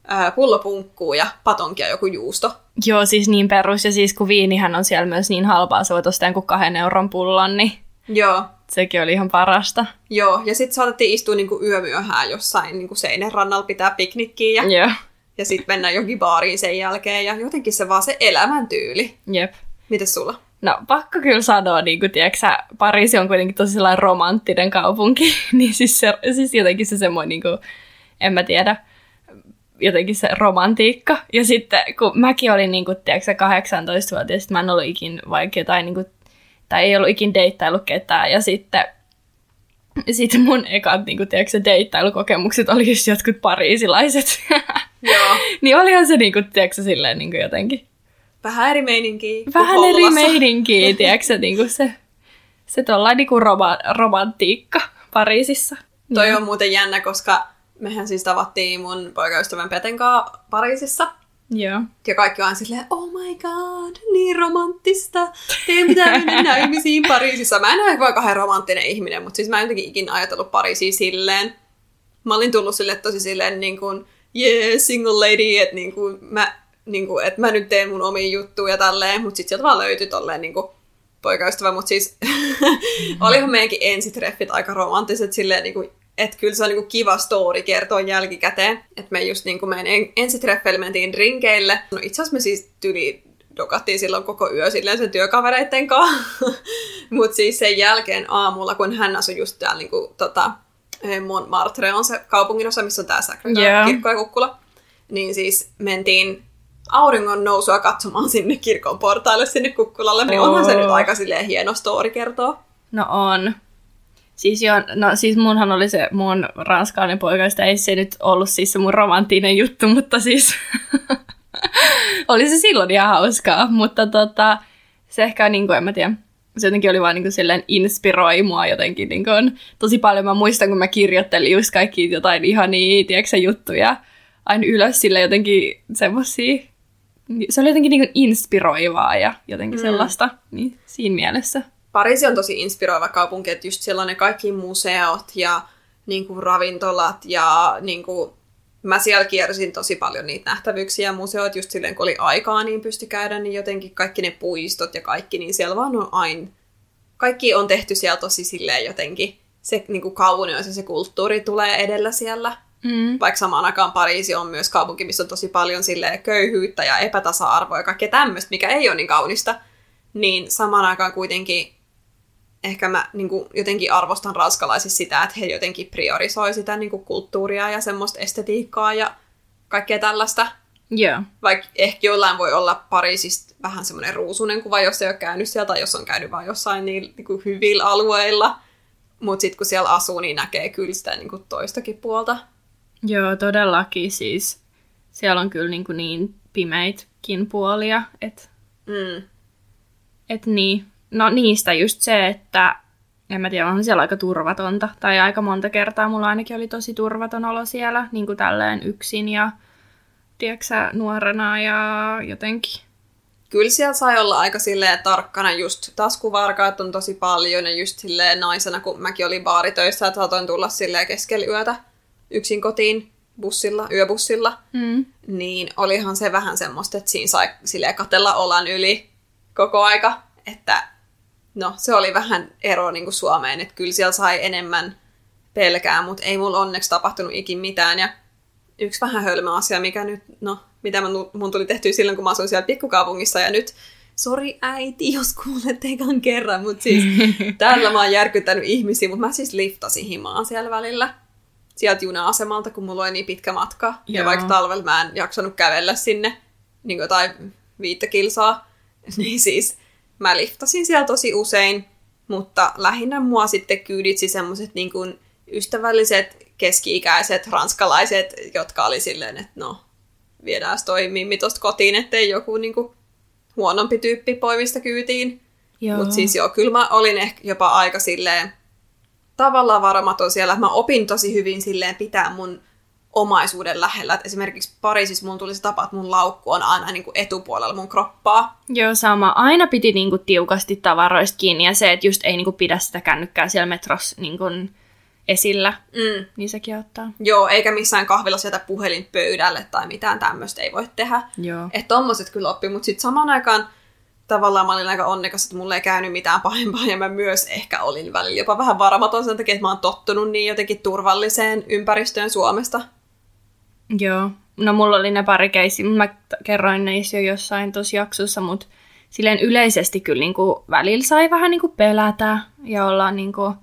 ää, pullopunkkuu ja patonkia joku juusto. Joo, siis niin perus. Ja siis kun viinihän on siellä myös niin halpaa, se ostaa kuin kahden euron pullon, niin Joo. sekin oli ihan parasta. Joo, ja sitten saatettiin istua niinku yömyöhään jossain niinku seinän rannalla pitää piknikkiä. Ja, Joo. ja sitten mennä johonkin baariin sen jälkeen. Ja jotenkin se vaan se elämäntyyli. Jep. Mites sulla? No pakko kyllä sanoa, niin kuin tiedätkö, Pariisi on kuitenkin tosi romanttinen kaupunki, (laughs) niin siis, se, siis jotenkin se semmoinen, niin kuin, en mä tiedä, jotenkin se romantiikka. Ja sitten kun mäkin olin niin kuin, tiedätkö, 18-vuotias, mä en ollut ikin vaikka jotain, niin kuin, tai ei ollut ikin deittailu ketään. Ja sitten sitten mun ekat niin kuin, tiedätkö, deittailukokemukset oli just jotkut pariisilaiset. Joo. (laughs) niin olihan se niin kuin, tiedätkö, silleen niin kuin jotenkin. Vähän eri meininkiä. Vähän eri meininkiä, (laughs) tiedätkö, niin kuin se, se tuollainen niin kuin roma- romantiikka Pariisissa. Toi on muuten jännä, koska mehän siis tavattiin mun poikaystävän Peten kanssa Pariisissa. Joo. Ja kaikki on silleen, oh my god, niin romanttista. Teidän pitää mennä (laughs) naimisiin Pariisissa. Mä en ole vaan kahden romanttinen ihminen, mutta siis mä en jotenkin ikinä ajatellut Pariisia silleen. Mä olin tullut sille tosi silleen niin kuin, yeah, single lady, että niin kuin, mä, niin kuin, että mä nyt teen mun omia juttuja tälleen, mutta sitten sieltä vaan löytyi tolleen niin kuin, poikaystävä, mutta siis (laughs) olihan meidänkin ensitreffit aika romanttiset silleen niin kuin, että kyllä se on niinku kiva story kertoa jälkikäteen. Että me just niinku meidän en, ensitreffeille mentiin drinkeille. No itse asiassa me siis tyli dokattiin silloin koko yö silleen sen työkavereitten kanssa. (laughs) Mutta siis sen jälkeen aamulla, kun hän asui just täällä niinku, tota, eh, Montmartre on se kaupunginosa, missä on tää Sacré yeah. kirkko ja kukkula. Niin siis mentiin auringon nousua katsomaan sinne kirkon portaille sinne kukkulalle. Niin onhan se nyt aika silleen hieno story kertoa. No on. Siis jo, no siis munhan oli se mun ranskalainen poika, ei se nyt ollut siis se mun romanttinen juttu, mutta siis (laughs) oli se silloin ihan hauskaa, mutta tota, se ehkä niin kuin, en mä tiedä, se jotenkin oli vaan niin kuin silleen inspiroi mua jotenkin niin kuin, tosi paljon. Mä muistan, kun mä kirjoittelin just kaikki jotain ihania, tiedätkö juttuja aina ylös sille jotenkin semmosia se oli jotenkin niin inspiroivaa ja jotenkin mm. sellaista niin siinä mielessä. Pariisi on tosi inspiroiva kaupunki, että just sellainen kaikki museot ja niin kuin ravintolat ja niin kuin, mä siellä kiersin tosi paljon niitä nähtävyyksiä ja museot just silleen, kun oli aikaa, niin pysty käydä, niin jotenkin kaikki ne puistot ja kaikki, niin siellä vaan on aina, kaikki on tehty siellä tosi silleen jotenkin, se niin kuin kauneus ja se kulttuuri tulee edellä siellä. Mm. Vaikka samaan aikaan Pariisi on myös kaupunki, missä on tosi paljon silleen köyhyyttä ja epätasa-arvoa ja kaikkea tämmöistä, mikä ei ole niin kaunista, niin samaan aikaan kuitenkin ehkä mä niin kuin, jotenkin arvostan ranskalaisissa sitä, että he jotenkin priorisoi sitä niin kuin, kulttuuria ja semmoista estetiikkaa ja kaikkea tällaista. Yeah. Vaikka ehkä jollain voi olla Pariisista vähän semmoinen ruusunen kuva, jos ei ole käynyt sieltä, tai jos on käynyt vain jossain niin, niin kuin hyvillä alueilla. Mutta sitten kun siellä asuu, niin näkee kyllä sitä niin kuin toistakin puolta. Joo, todellakin siis. Siellä on kyllä niin, kuin niin pimeitkin puolia, että mm. et niin, No niistä just se, että en mä tiedä, on siellä aika turvatonta. Tai aika monta kertaa mulla ainakin oli tosi turvaton olo siellä, niin kuin tälleen yksin ja tiedätkö nuorena ja jotenkin. Kyllä siellä sai olla aika silleen tarkkana, just taskuvarkaat on tosi paljon ja just silleen naisena, kun mäkin olin baaritöissä, että saatoin tulla silleen keskellä yötä yksin kotiin bussilla, yöbussilla, mm. niin olihan se vähän semmoista, että siinä sai silleen katella olan yli koko aika, että no se oli vähän ero niin kuin Suomeen, että kyllä siellä sai enemmän pelkää, mutta ei mulla onneksi tapahtunut ikin mitään. Ja yksi vähän hölmö asia, mikä nyt, no, mitä mun tuli tehtyä silloin, kun mä asuin siellä pikkukaupungissa, ja nyt, sori äiti, jos kuulet ekan kerran, mutta siis (laughs) täällä mä oon järkyttänyt ihmisiä, mutta mä siis liftasin himaan siellä välillä sieltä juna-asemalta, kun mulla oli niin pitkä matka. Joo. Ja vaikka talvella mä en jaksanut kävellä sinne niin jotain viittä kilsaa, (laughs) niin siis mä liftasin siellä tosi usein, mutta lähinnä mua sitten kyyditsi semmoiset niin kuin ystävälliset, keski-ikäiset ranskalaiset, jotka oli silleen, että no, viedään toi Mimmi tosta kotiin, ettei joku niin kuin, huonompi tyyppi poimista kyytiin. Mutta siis joo, kyllä mä olin ehkä jopa aika silleen tavallaan varamaton siellä. Mä opin tosi hyvin silleen pitää mun omaisuuden lähellä. Et esimerkiksi Pariisissa mun tuli se tapa, että mun laukku on aina niin kuin etupuolella mun kroppaa. Joo, sama. Aina piti niin kuin tiukasti tavaroista kiinni ja se, että just ei niin kuin pidä sitä kännykkää siellä metrossa niin kuin esillä, mm. niin sekin ottaa. Joo, eikä missään kahvilla sieltä puhelin pöydälle tai mitään tämmöistä ei voi tehdä. Joo. Että tommoset kyllä oppi, mutta sitten samaan aikaan tavallaan mä olin aika onnekas, että mulle ei käynyt mitään pahempaa ja mä myös ehkä olin välillä jopa vähän varamaton sen takia, että mä oon tottunut niin jotenkin turvalliseen ympäristöön Suomesta. Joo. No mulla oli ne pari keisiä, mä kerroin niissä jo jossain tuossa jaksossa, mutta silleen yleisesti kyllä niin kuin välillä sai vähän niin kuin pelätä ja olla niin kuin,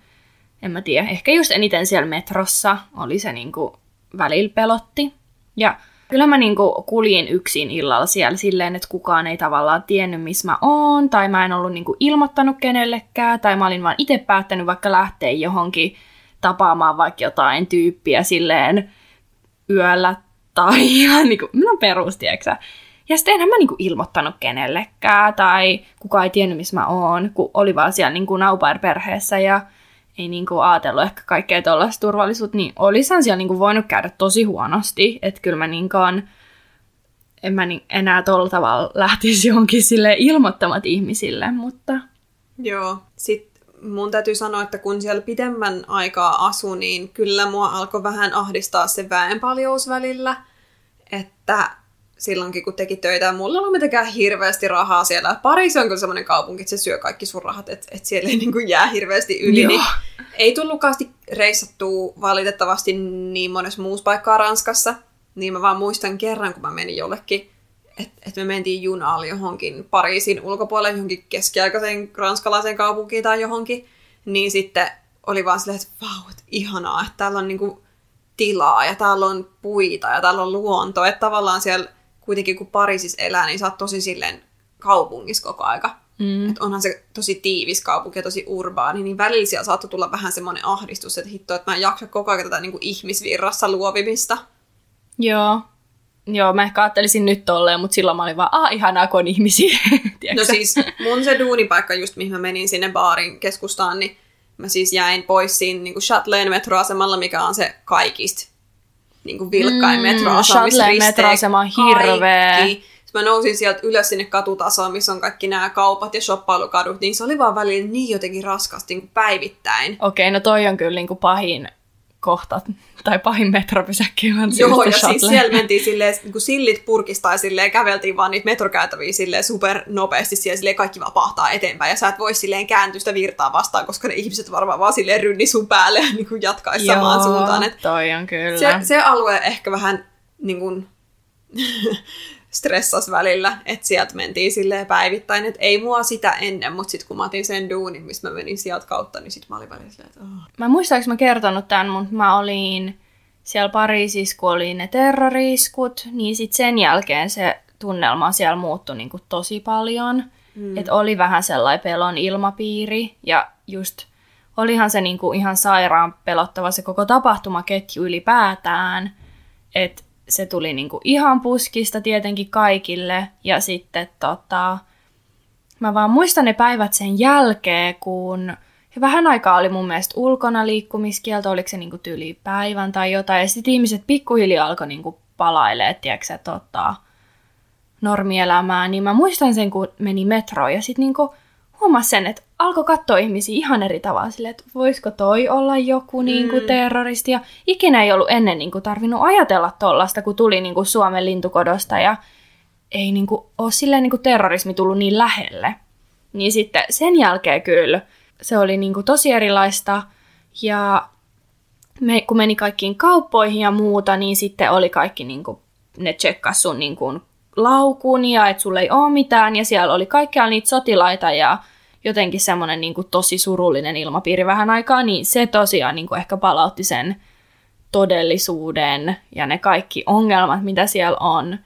en mä tiedä, ehkä just eniten siellä metrossa oli se niin kuin välillä pelotti. Ja kyllä mä niin kuin kuljin yksin illalla siellä silleen, että kukaan ei tavallaan tiennyt, missä mä oon, tai mä en ollut niin kuin ilmoittanut kenellekään, tai mä olin vaan itse päättänyt vaikka lähteä johonkin tapaamaan vaikka jotain tyyppiä silleen, yöllä tai (laughs) ihan niin kuin, minun perus, tiiäksä. Ja sitten enhän mä niin kuin ilmoittanut kenellekään tai kukaan ei tiennyt, missä mä oon, kun oli vaan siellä niin kuin perheessä ja ei niin kuin ajatellut ehkä kaikkea tuollaista turvallisuutta, niin olisin siellä niin kuin voinut käydä tosi huonosti. Että kyllä mä niin kuin, en mä niin enää tuolla tavalla lähtisi johonkin sille ilmoittamat ihmisille, mutta... Joo, sitten mun täytyy sanoa, että kun siellä pidemmän aikaa asu, niin kyllä mua alkoi vähän ahdistaa se väenpaljous välillä, että silloinkin kun teki töitä, mulla ei ollut mitenkään hirveästi rahaa siellä. Pariisi on kyllä semmoinen kaupunki, että se syö kaikki sun rahat, että, että siellä ei niin kuin jää hirveästi yli. Joo. Niin ei tullutkaasti reissattua valitettavasti niin monessa muussa paikkaa Ranskassa. Niin mä vaan muistan kerran, kun mä menin jollekin että et me mentiin junalla johonkin Pariisin ulkopuolelle, johonkin keskiaikaiseen ranskalaiseen kaupunkiin tai johonkin, niin sitten oli vaan silleen, että vau, että ihanaa, että täällä on niinku tilaa ja täällä on puita ja täällä on luonto, että tavallaan siellä kuitenkin kun Pariisissa elää, niin sä oot tosi silleen kaupungissa koko aika. Mm. Että onhan se tosi tiivis kaupunki ja tosi urbaani, niin välillä siellä saattoi tulla vähän semmoinen ahdistus, että hitto, että mä en jaksa koko ajan tätä niin kuin ihmisvirrassa luovimista. Joo, Joo, mä ehkä ajattelisin nyt tolleen, mutta silloin mä olin vaan, ah, ihanaa, kun on ihmisiä. (laughs) no siis mun se duunipaikka just, mihin mä menin sinne baarin keskustaan, niin mä siis jäin pois siinä niin kuin Chatelain metroasemalla, mikä on se kaikista niin kuin vilkkain mm, metroasema, on hirveä. Sitten mä nousin sieltä ylös sinne katutasoon, missä on kaikki nämä kaupat ja shoppailukadut, niin se oli vaan välillä niin jotenkin raskasti niin päivittäin. Okei, no toi on kyllä niin kuin pahin kohta, tai pahin metropysäkki on Joo, ja siis siellä mentiin silleen, niin kuin sillit purkista ja silleen käveltiin vaan niitä metrokäytäviä silleen super nopeasti siellä silleen kaikki vapahtaa eteenpäin ja sä et voi silleen kääntystä virtaa vastaan, koska ne ihmiset varmaan vaan silleen rynni sun päälle ja niin kuin jatkaisi Joo, samaan suuntaan. Et toi on kyllä. se, se alue ehkä vähän niin kuin, (laughs) stressas välillä, että sieltä mentiin silleen päivittäin, että ei mua sitä ennen, mutta sitten kun mä otin sen duunin, mistä mä menin sieltä kautta, niin sitten mä olin välillä silleen, että oh. Mä muistaaks mä kertonut tämän, mutta mä olin siellä Pariisissa, kun oli ne terroriiskut, niin sitten sen jälkeen se tunnelma siellä muuttui niin kuin tosi paljon. Mm. Että oli vähän sellainen pelon ilmapiiri ja just olihan se niin kuin ihan sairaan pelottava se koko tapahtumaketju ylipäätään. Että se tuli niin kuin ihan puskista tietenkin kaikille. Ja sitten tota, mä vaan muistan ne päivät sen jälkeen, kun vähän aikaa oli mun mielestä ulkona liikkumiskielto, oliko se niinku tyyli päivän tai jotain, ja sitten ihmiset pikkuhiljaa alkoi niinku palailee, tiedätkö, tota, normielämään, niin mä muistan sen, kun meni metroon, ja sitten niinku huomasi sen, että alkoi katsoa ihmisiä ihan eri tavalla, silleen, että voisiko toi olla joku Mm. terroristi, ja ikinä ei ollut ennen niinku tarvinnut ajatella tollasta, kun tuli niinku Suomen lintukodosta, ja ei niinku ole silleen niinku terrorismi tullut niin lähelle. Niin sitten sen jälkeen kyllä se oli niinku tosi erilaista. Ja me, kun meni kaikkiin kauppoihin ja muuta, niin sitten oli kaikki niinku, ne tsekkas sun niinku laukun ja että sulla ei ole mitään. Ja siellä oli kaikkialla niitä sotilaita ja jotenkin semmoinen niinku tosi surullinen ilmapiiri vähän aikaa, niin se tosiaan niinku ehkä palautti sen todellisuuden ja ne kaikki ongelmat, mitä siellä on.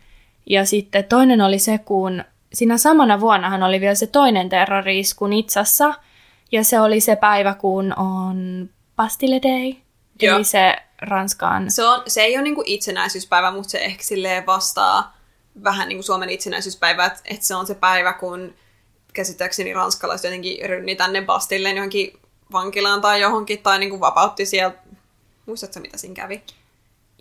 Ja sitten toinen oli se, kun siinä samana vuonnahan oli vielä se toinen terroriisku Nitsassa, ja se oli se päivä, kun on Bastille Day, Joo. eli se Ranskan... Se, on, se ei ole niinku itsenäisyyspäivä, mutta se ehkä silleen vastaa vähän niinku Suomen itsenäisyyspäivä, että et se on se päivä, kun käsittääkseni ranskalaiset jotenkin rynni tänne Bastilleen johonkin vankilaan tai johonkin, tai niinku vapautti sieltä. Muistatko mitä siinä kävi?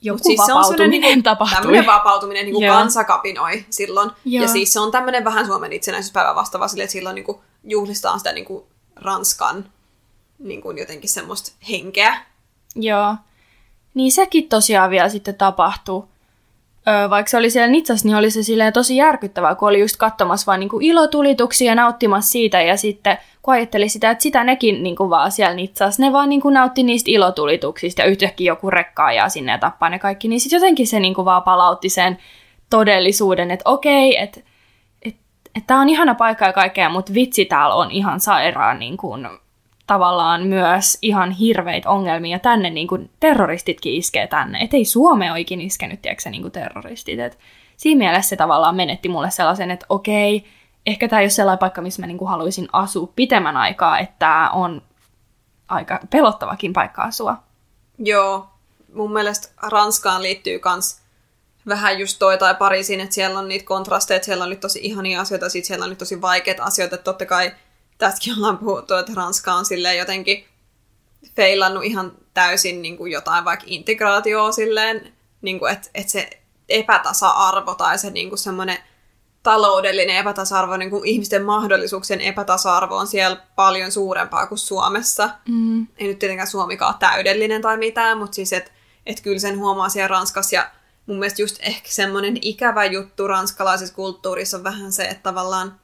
Joku Mut siis se on vapautuminen niinku, (laughs) tapahtui. Tämmöinen vapautuminen niinku Joo. kansa kapinoi silloin. Joo. Ja siis se on tämmöinen vähän Suomen itsenäisyyspäivä vastaava sille, että silloin niinku juhlistaan sitä niinku Ranskan niinku jotenkin semmoista henkeä. Joo. Niin sekin tosiaan vielä sitten tapahtui. Vaikka se oli siellä Nitsassa, niin oli se silleen tosi järkyttävää, kun oli just katsomassa vaan niinku ilotulituksia ja nauttimassa siitä. Ja sitten kun ajatteli sitä, että sitä nekin niinku vaan siellä Nitsassa, ne vaan niinku nautti niistä ilotulituksista ja yhtäkkiä joku rekka ajaa sinne ja tappaa ne kaikki. Niin sitten jotenkin se niinku vaan palautti sen todellisuuden, että okei, että et, et tämä on ihana paikka ja kaikkea, mutta vitsi täällä on ihan sairaan niin kuin, tavallaan myös ihan hirveitä ongelmia. Tänne niin kuin, terroristitkin iskee tänne. Et ei Suome ole ikinä iskenyt, tiedätkö, niin kuin terroristit. Et siinä mielessä se tavallaan menetti mulle sellaisen, että okei, ehkä tämä ei ole sellainen paikka, missä mä niin kuin, haluaisin asua pitemmän aikaa, että tämä on aika pelottavakin paikka asua. Joo, mun mielestä Ranskaan liittyy kans vähän just toi tai Pariisiin, että siellä on niitä kontrasteja, että siellä on nyt tosi ihania asioita, sitten siellä on nyt tosi vaikeita asioita, että totta kai tästäkin ollaan puhuttu, että Ranska on silleen jotenkin feilannut ihan täysin niin kuin jotain vaikka integraatioa silleen, niin kuin, että, että se epätasa-arvo tai se niin kuin semmoinen taloudellinen epätasa-arvo, niin kuin ihmisten mahdollisuuksien epätasa-arvo on siellä paljon suurempaa kuin Suomessa. Mm. Ei nyt tietenkään Suomikaan täydellinen tai mitään, mutta siis, että et kyllä sen huomaa siellä Ranskassa. Ja mun mielestä just ehkä semmoinen ikävä juttu ranskalaisessa kulttuurissa on vähän se, että tavallaan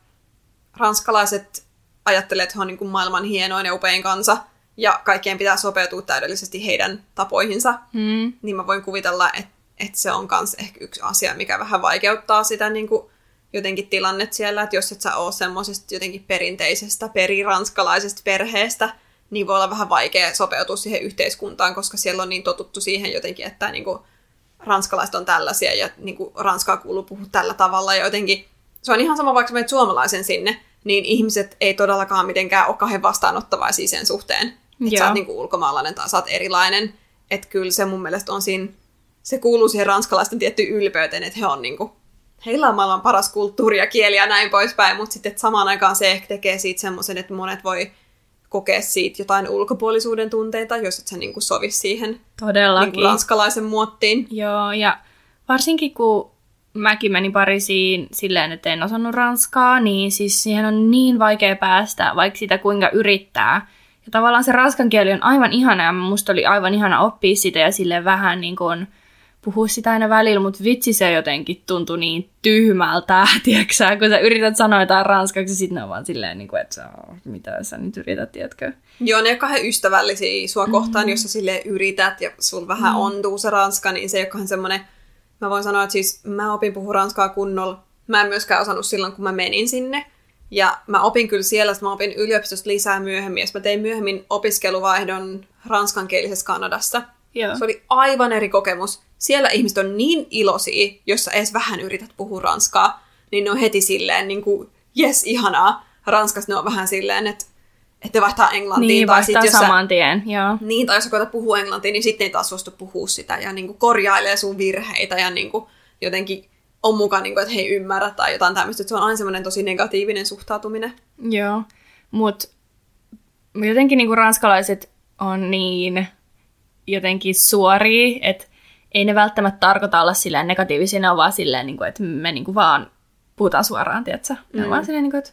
ranskalaiset ajattelee, että he on niin kuin maailman hienoin ja upein kansa, ja kaikkien pitää sopeutua täydellisesti heidän tapoihinsa. Mm. Niin mä voin kuvitella, että, että se on myös ehkä yksi asia, mikä vähän vaikeuttaa sitä niin kuin jotenkin tilannet siellä, että jos et sä ole semmoisesta jotenkin perinteisestä, periranskalaisesta perheestä, niin voi olla vähän vaikea sopeutua siihen yhteiskuntaan, koska siellä on niin totuttu siihen jotenkin, että niin kuin ranskalaiset on tällaisia ja niin kuin ranskaa kuuluu puhua tällä tavalla ja jotenkin se on ihan sama, vaikka menet suomalaisen sinne, niin ihmiset ei todellakaan mitenkään ole kahden vastaanottavaisia sen suhteen, että sä oot niin kuin ulkomaalainen tai sä oot erilainen. Että kyllä se mun mielestä on siinä, se kuuluu siihen ranskalaisten tiettyyn ylpeyteen, että he on niin kuin, heillä on maailman paras kulttuuri ja kieli ja näin poispäin, mutta sitten samaan aikaan se ehkä tekee siitä semmoisen, että monet voi kokea siitä jotain ulkopuolisuuden tunteita, jos et sä niin kuin sovi siihen niin Todellakin. kuin ranskalaisen muottiin. Joo, ja varsinkin kun mäkin menin Pariisiin silleen, että en osannut ranskaa, niin siis siihen on niin vaikea päästä, vaikka sitä kuinka yrittää. Ja tavallaan se ranskan kieli on aivan ihana, ja musta oli aivan ihana oppia sitä ja sille vähän niin kuin puhua sitä aina välillä, mutta vitsi se jotenkin tuntui niin tyhmältä, (laughs) tiedätkö kun sä yrität sanoa jotain ranskaksi, sitten ne on vaan silleen, niin kuin, että mitä sä nyt yrität, tiedätkö? Joo, ne on ystävällisiä sua kohtaan, mm. jos sä sille yrität ja sul vähän mm. ontuu se ranska, niin se ei ole semmoinen Mä voin sanoa, että siis mä opin puhua ranskaa kunnolla. Mä en myöskään osannut silloin, kun mä menin sinne. Ja mä opin kyllä siellä, että mä opin yliopistosta lisää myöhemmin. Ja mä tein myöhemmin opiskeluvaihdon ranskankielisessä Kanadassa. Joo. Se oli aivan eri kokemus. Siellä ihmiset on niin iloisia, jos sä edes vähän yrität puhua ranskaa, niin ne on heti silleen niin kuin, jes, ihanaa. Ranskassa ne on vähän silleen, että että vaihtaa englantiin. Niin, tai vaihtaa sit, jos saman tien, joo. Niin, tai jos koetat puhua englantia, niin sitten ei taas suostu puhua sitä ja niin kuin korjailee sun virheitä ja niin kuin jotenkin on mukaan, niin kuin, että he ei ymmärrä tai jotain tämmöistä. Että se on aina semmoinen tosi negatiivinen suhtautuminen. Joo, mutta jotenkin niin kuin ranskalaiset on niin jotenkin suoria, että ei ne välttämättä tarkoita olla silleen negatiivisia, ne on vaan silleen, niin kuin, että me niin kuin vaan puhutaan suoraan, tiedätkö? Ne mm. on vaan silleen, niin kuin, että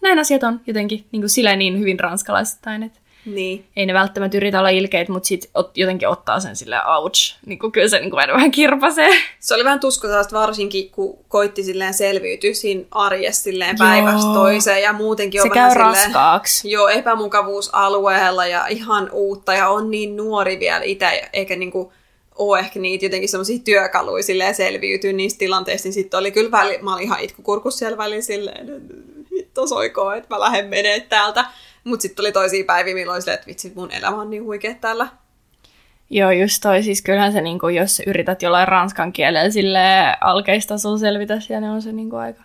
näin asiat on jotenkin niin kuin sillä niin hyvin ranskalaisittain, että niin. ei ne välttämättä yritä olla ilkeitä, mutta sitten ot, jotenkin ottaa sen sille ouch. Niin kuin kyllä se niin kuin vähän kirpasee. Se oli vähän tuskoisasta varsinkin, kun koitti silleen selviytyä siinä arjessa silleen päivästä toiseen ja muutenkin on se vähän käy silleen, raskaaksi. Joo, epämukavuusalueella ja ihan uutta ja on niin nuori vielä itse, eikä niin kuin ole ehkä niitä jotenkin semmoisia työkaluja silleen selviytyä niistä tilanteista, niin sitten oli kyllä väli, mä olin ihan itkukurkus siellä välillä silleen, hitto soikoo, että mä lähden menee täältä. Mutta sitten tuli toisia päiviä, milloin silleen, että vitsi, mun elämä on niin huikea täällä. Joo, just toi. Siis kyllähän se, niin kuin, jos yrität jollain ranskan kielellä sille alkeistasolla selvitä, ja ne on se niin kuin, aika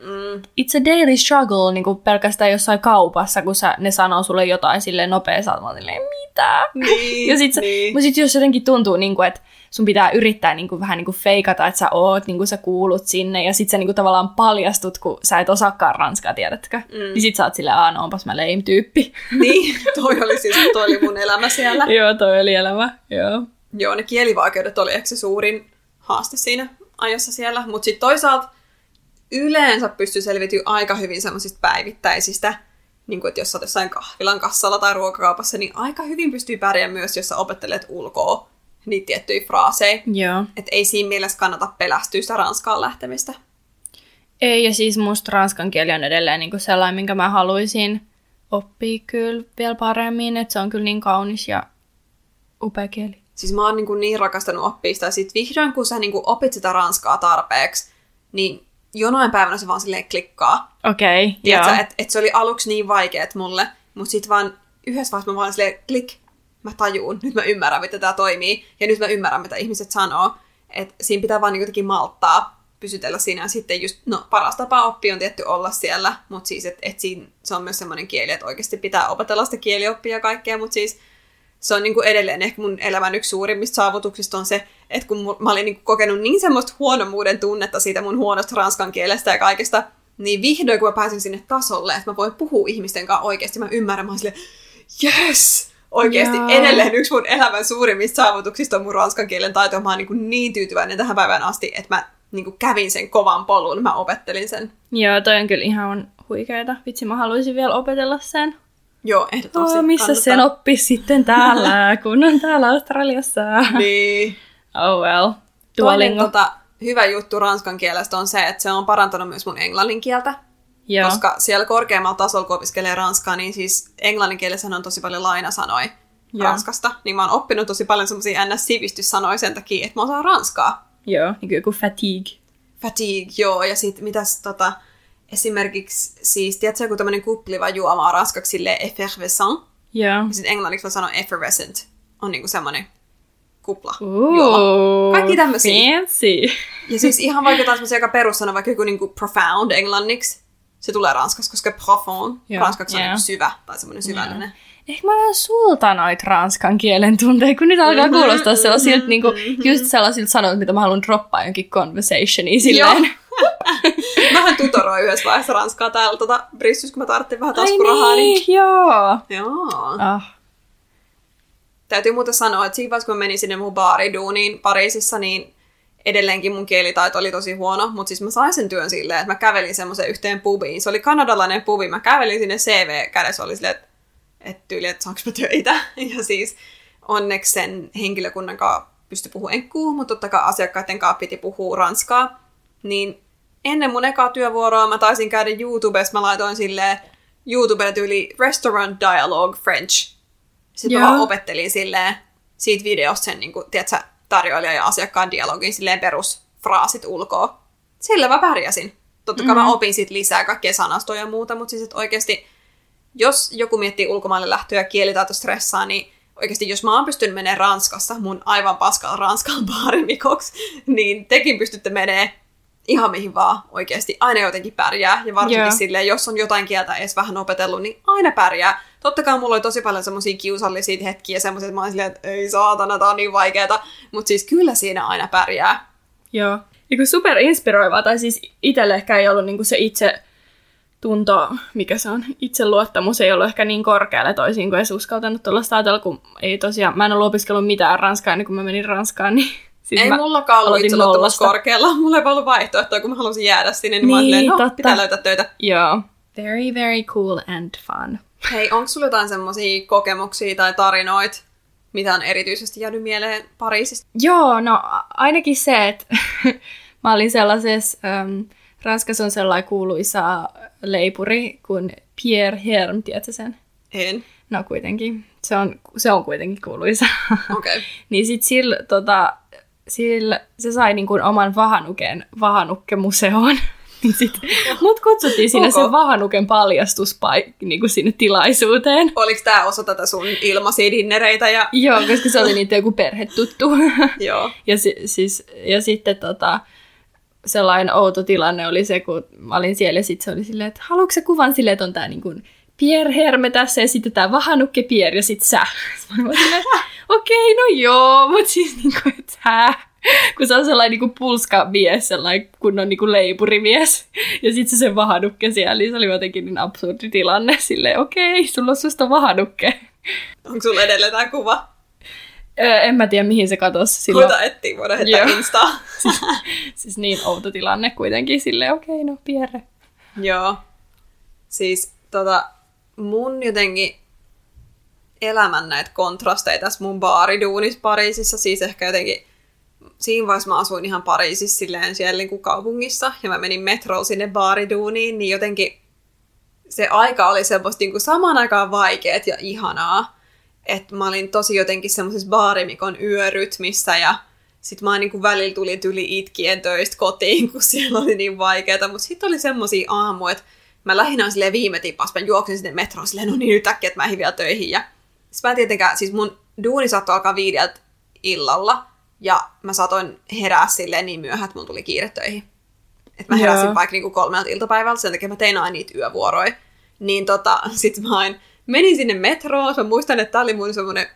Mm. It's a daily struggle niin kuin pelkästään jossain kaupassa, kun sä, ne sanoo sulle jotain silleen nopea, sä silleen, mitä? Niin, (laughs) ja sit, niin. Mutta sit jos jotenkin tuntuu, niin kuin, että sun pitää yrittää niin kuin, vähän niin kuin feikata, että sä oot, niin kuin sä kuulut sinne, ja sit sä niin kuin, tavallaan paljastut, kun sä et osaakaan ranskaa, tiedätkö? Mm. Niin sit sä oot silleen, aah, no onpas mä lame-tyyppi. (laughs) Niin, toi oli siis, toi oli mun elämä siellä. joo, toi oli elämä, joo. Joo, ne kielivaikeudet oli ehkä se suurin haaste siinä ajassa siellä, mutta sitten toisaalta yleensä pystyy selviytymään aika hyvin semmoisista päivittäisistä, niin kuin, että jos sä oot jossain kahvilan kassalla tai ruokakaupassa, niin aika hyvin pystyy pärjäämään myös, jos sä opettelet ulkoa niitä tiettyjä fraaseja. Joo. Että ei siinä mielessä kannata pelästyä sitä Ranskaan lähtemistä. Ei, ja siis musta ranskan kieli on edelleen niin kuin sellainen, minkä mä haluaisin oppia kyllä vielä paremmin, että se on kyllä niin kaunis ja upea kieli. Siis mä oon niin, kuin niin rakastanut oppia sitä, ja sit vihdoin kun sä niin kuin opit sitä ranskaa tarpeeksi, niin jonain päivänä se vaan silleen klikkaa. Okei, okay, joo. Että et se oli aluksi niin vaikeet mulle, mutta sitten vaan yhdessä vaiheessa mä vaan silleen klik, mä tajuun, nyt mä ymmärrän, miten tämä toimii, ja nyt mä ymmärrän, mitä ihmiset sanoo. Että siinä pitää vaan jotenkin malttaa pysytellä siinä, ja sitten just, no paras tapa oppia on tietty olla siellä, mutta siis, että et siinä, se on myös semmoinen kieli, että oikeasti pitää opetella sitä kielioppia ja kaikkea, mutta siis se on niin kuin edelleen ehkä mun elämän yksi suurimmista saavutuksista on se, että kun mä olin niin kuin kokenut niin semmoista huonomuuden tunnetta siitä mun huonosta ranskan kielestä ja kaikesta, niin vihdoin kun mä pääsin sinne tasolle, että mä voin puhua ihmisten kanssa oikeasti, mä ymmärrän, mä oon silleen, yes! Oikeasti Jaa. edelleen yksi mun elämän suurimmista saavutuksista on mun ranskan kielen taito. Mä oon niin, niin tyytyväinen tähän päivään asti, että mä niin kuin kävin sen kovan polun, mä opettelin sen. Joo, toi on kyllä ihan huikeeta. Vitsi, mä haluaisin vielä opetella sen. Joo, ehdottomasti. Oh, missä sen oppisi sitten täällä, kun on täällä Australiassa? Niin. Oh well. Toinen tota, hyvä juttu ranskan kielestä on se, että se on parantanut myös mun englannin kieltä. Joo. Koska siellä korkeammalla tasolla, kun opiskelee ranskaa, niin siis englannin kielessä on tosi paljon lainasanoja Joo. ranskasta. Niin mä oon oppinut tosi paljon semmoisia ns-sivistyssanoja sen takia, että mä osaan ranskaa. Joo, niin kuin fatigue. Fatigue, joo. Ja sitten mitäs tota, esimerkiksi siis, tiedätkö, joku tämmöinen kupliva juoma on ranskaksi silleen effervescent. Joo. Ja sitten englanniksi mä sanon effervescent. On niinku semmoinen kupla Ooh, juoma. Kaikki tämmöisiä. Fancy. Ja siis ihan vaikka taas aika perussana, vaikka joku niinku profound englanniksi. Se tulee ranskaksi, koska profond yeah, ranskaksi on yeah. niinku syvä tai semmoinen syvällinen. Yeah. Ehkä mä olen sulta noit ranskan kielen tunteja, kun nyt alkaa kuulostaa sellaisilta, mm-hmm, niinku, just sellaisilta sanoilta, mitä mä haluan droppaa jonkin conversationiin silleen. Mähän tutoroin yhdessä vaiheessa ranskaa täällä tota, Brissys, kun mä tarvitsin vähän taskurahaa. Niin, niin... joo. Joo. Ah. Täytyy muuten sanoa, että siinä vaiheessa, kun mä menin sinne mun baariduuniin Pariisissa, niin edelleenkin mun kielitaito oli tosi huono, mutta siis mä sain sen työn silleen, että mä kävelin semmoisen yhteen pubiin. Se oli kanadalainen pubi, mä kävelin sinne CV kädessä, oli silleen, että, että tyyli, että saanko mä töitä. (laughs) Ja siis onneksi sen henkilökunnan kanssa pystyi puhumaan enkkuu, mutta totta kai asiakkaiden kanssa piti puhua ranskaa. Niin ennen mun ekaa työvuoroa mä taisin käydä YouTubessa, mä laitoin silleen YouTubelle tyyli Restaurant Dialogue French. Sitten mä Joo. vaan opettelin silleen siitä videosta sen, niin kuin, tiedätkö, tarjoilija ja asiakkaan dialogin silleen perusfraasit ulkoa. Sillä mä pärjäsin. Totta kai mm-hmm. mä opin sit lisää kaikkea sanastoja ja muuta, mutta siis että oikeasti, jos joku miettii ulkomaille lähtöä ja kielitaito stressaa, niin oikeasti jos mä oon pystynyt menemään Ranskassa mun aivan paskalla Ranskan baarimikoksi, (laughs) niin tekin pystytte menemään ihan mihin vaan oikeasti. Aina jotenkin pärjää. Ja varsinkin Joo. silleen, jos on jotain kieltä edes vähän opetellut, niin aina pärjää. Totta kai mulla oli tosi paljon semmoisia kiusallisia hetkiä, semmoisia, että mä olin silleen, että ei saatana, tää on niin vaikeeta. Mutta siis kyllä siinä aina pärjää. Joo. Niinku super inspiroivaa, tai siis itselle ehkä ei ollut niinku se itse tunto, mikä se on, itseluottamus ei ollut ehkä niin korkealle toisin kuin edes uskaltanut tuollaista ajatella, kun ei tosiaan, mä en ollut opiskellut mitään ranskaa ennen kuin mä menin Ranskaan, niin siis ei mä mullakaan ollut itseluottamus nollasta. korkealla. (laughs) Mulla ei ollut vaihtoehtoa, kun mä halusin jäädä sinne, niin, mä olin Niin, no, totta. pitää löytää töitä. Joo. Very, very cool and fun. Hei, onko sulla jotain semmoisia kokemuksia tai tarinoita, mitä on erityisesti jäänyt mieleen Pariisista? Joo, no ainakin se, että (laughs) mä olin sellaisessa, ähm, Ranskassa on sellainen kuuluisa leipuri kuin Pierre Herm, tiedätkö sen? En. No kuitenkin, se on, se on kuitenkin kuuluisa. (laughs) Okei. Okay. niin sit sillä, tota, sillä, se sai niin kuin oman vahanuken vahanukkemuseoon. (laughs) niin sit, mut kutsuttiin sinne sen vahanuken paljastuspaik niin kuin sinne tilaisuuteen. Oliko tämä osa tätä sun ilmaisia dinnereitä? Ja... Joo, koska se oli niitä joku perhetuttu. (laughs) Joo. ja, si, siis, ja sitten tota, sellainen outo tilanne oli se, kun mä olin siellä ja sitten se oli silleen, että haluatko kuvan silleen, että on tää niin kuin Pierre Herme tässä ja sitten tää vahanukke Pierre ja sitten sä. Mä okei, okay, no joo, mutta siis niin kuin, että hää. Kun se on sellainen niin kuin pulska mies, sellainen kunnon niin kuin leipurimies. Ja sitten se sen vahanukke siellä, niin se oli jotenkin niin absurdi tilanne. Silleen, okei, okay, sulla on susta vahanukke. Onko sulla edelleen tämä kuva? Öö, en mä tiedä, mihin se katosi silloin. Voidaan etsiä, voidaan heittää Joo. Instaa. (laughs) Siis niin outo tilanne kuitenkin, silleen okei, okay, no Pierre. Joo. Siis tota, mun jotenkin elämän näitä kontrasteja tässä mun baariduunissa Pariisissa, siis ehkä jotenkin siinä vaiheessa mä asuin ihan Pariisissa silleen siellä niin kuin kaupungissa, ja mä menin metrolla sinne baariduuniin, niin jotenkin se aika oli semmoista niin kuin samaan aikaan vaikeet ja ihanaa. Että mä olin tosi jotenkin semmoisessa baarimikon yörytmissä, ja sit mä niin kuin välillä tuli tyli itkien töistä kotiin, kun siellä oli niin vaikeeta. Mutta sitten oli semmoisia aamuja, että mä lähinnä silleen viime tippas, mä juoksin sinne metroon silleen, no niin nyt äkkiä, että mä ehdin vielä töihin. Ja sit mä en tietenkään, siis mun duuni saattoi alkaa viideltä illalla, ja mä saatoin herää silleen niin myöhään, että mun tuli kiire töihin. Että mä heräsin Joo. vaikka niinku kolmelta iltapäivältä, sen takia mä tein aina niitä yövuoroja. Niin tota, (laughs) sit mä aina menin sinne metroon, mä muistan, että tää oli mun semmonen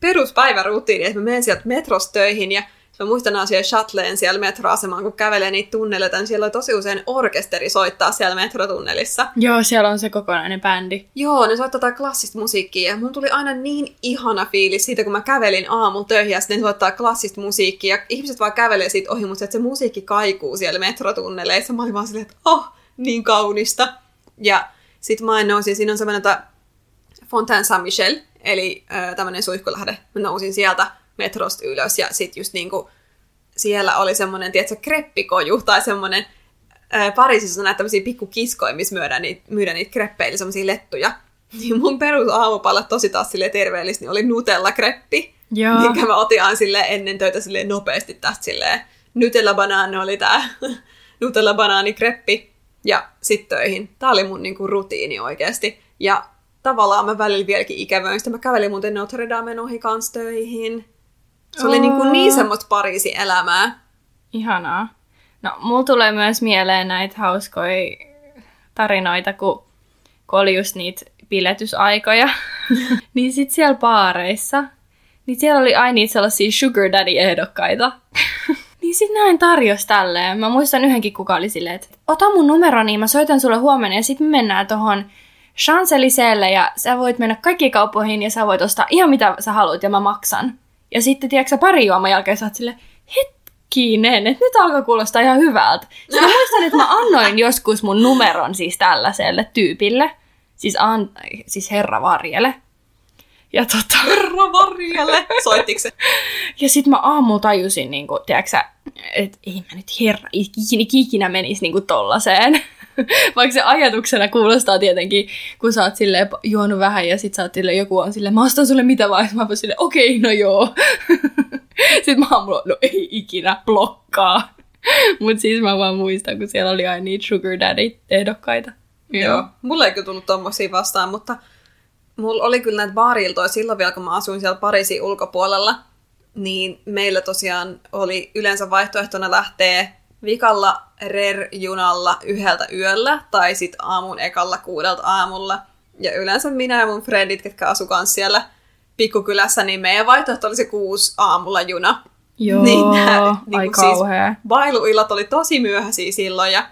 peruspäivärutiini, että mä menen sieltä metrosta töihin ja mä muistan siellä shuttleen siellä metroasemaan, kun kävelee niitä tunneleita, niin siellä oli tosi usein orkesteri soittaa siellä metrotunnelissa. Joo, siellä on se kokonainen bändi. Joo, ne soittaa klassista musiikkia ja mun tuli aina niin ihana fiilis siitä, kun mä kävelin aamulla töihin ja sitten ne soittaa klassista musiikkia ja ihmiset vaan kävelee siitä ohi, mutta se musiikki kaikuu siellä metrotunneleissa. Mä olin vaan silleen, että oh, niin kaunista. Ja sit mä en nousin, siinä on semmoinen tota Fontaine Saint-Michel, eli äh, tämmöinen suihkulähde. Mä nousin sieltä metrosta ylös ja sit just niinku siellä oli semmoinen, tiedätkö, kreppikoju tai semmoinen, ää, Pariisissa on näitä tämmöisiä pikkukiskoja, missä myydään niitä, myydään niitä kreppejä, eli semmoisia lettuja. (laughs) Niin mun perus aamupalat tosi taas sille terveellistä, niin oli Nutella-kreppi, Joo. minkä mä otin aina silleen ennen töitä silleen nopeasti tästä silleen. Nutella banaani oli tää (laughs) Nutella banaani kreppi ja sitten töihin. Tää oli mun niinku rutiini oikeasti. Ja tavallaan mä välillä vieläkin ikävöin sitä. Mä kävelin muuten Notre Damen ohi kans töihin. Se oli Oo. niinku niin semmoista Pariisin elämää. Ihanaa. No, mulla tulee myös mieleen näitä hauskoja tarinoita, kun, kun oli just niitä biletysaikoja. (laughs) niin sit siellä baareissa, niin siellä oli aina niitä sellaisia sugar daddy-ehdokkaita. (laughs) niin sit näin tarjos tälleen. Mä muistan yhdenkin, kuka oli silleen, että ota mun numero, niin mä soitan sulle huomenna ja sit me mennään tohon Champs-Élysées'lle ja sä voit mennä kaikkiin kauppoihin ja sä voit ostaa ihan mitä sä haluat ja mä maksan. Ja sitten, tiedätkö pari juoman jälkeen sä oot silleen, hetkinen, että nyt alkaa kuulostaa ihan hyvältä. Sitten mä muistan, että mä annoin joskus mun numeron siis tällaiselle tyypille, siis, an, siis herra Varjelle. Ja tota, Herra Varjelle! Soittiko se? ja sit mä aamulla tajusin, niin kuin, tiedätkö että ei mä nyt herra ikinä, ikinä menisi niin kuin tollaseen. (laughs) Vaikka se ajatuksena kuulostaa tietenkin, kun sä oot silleen juonut vähän ja sit sä oot silleen, joku on silleen, mä ostan sulle mitä vaan, mä oon silleen, okei, okay, no joo. (laughs) Sitten mä aamulla, no ei ikinä, blokkaa. (laughs) Mut siis mä vaan muistan, kun siellä oli aina niitä sugar daddy-ehdokkaita. Joo. Mulla ei kyllä tullut tommosia vastaan, mutta mulla oli kyllä näitä baariltoja silloin vielä, kun mä asuin siellä Pariisin ulkopuolella. Niin meillä tosiaan oli yleensä vaihtoehtona lähteä vikalla RER-junalla yhdeltä yöllä tai sitten aamun ekalla kuudelta aamulla. Ja yleensä minä ja mun frendit, ketkä asu kanssa siellä pikkukylässä, niin meidän vaihtoehto oli se kuusi aamulla juna. Joo, niin nää, niin ai kuin siis kauhea. bailuillat oli tosi myöhäisiä silloin ja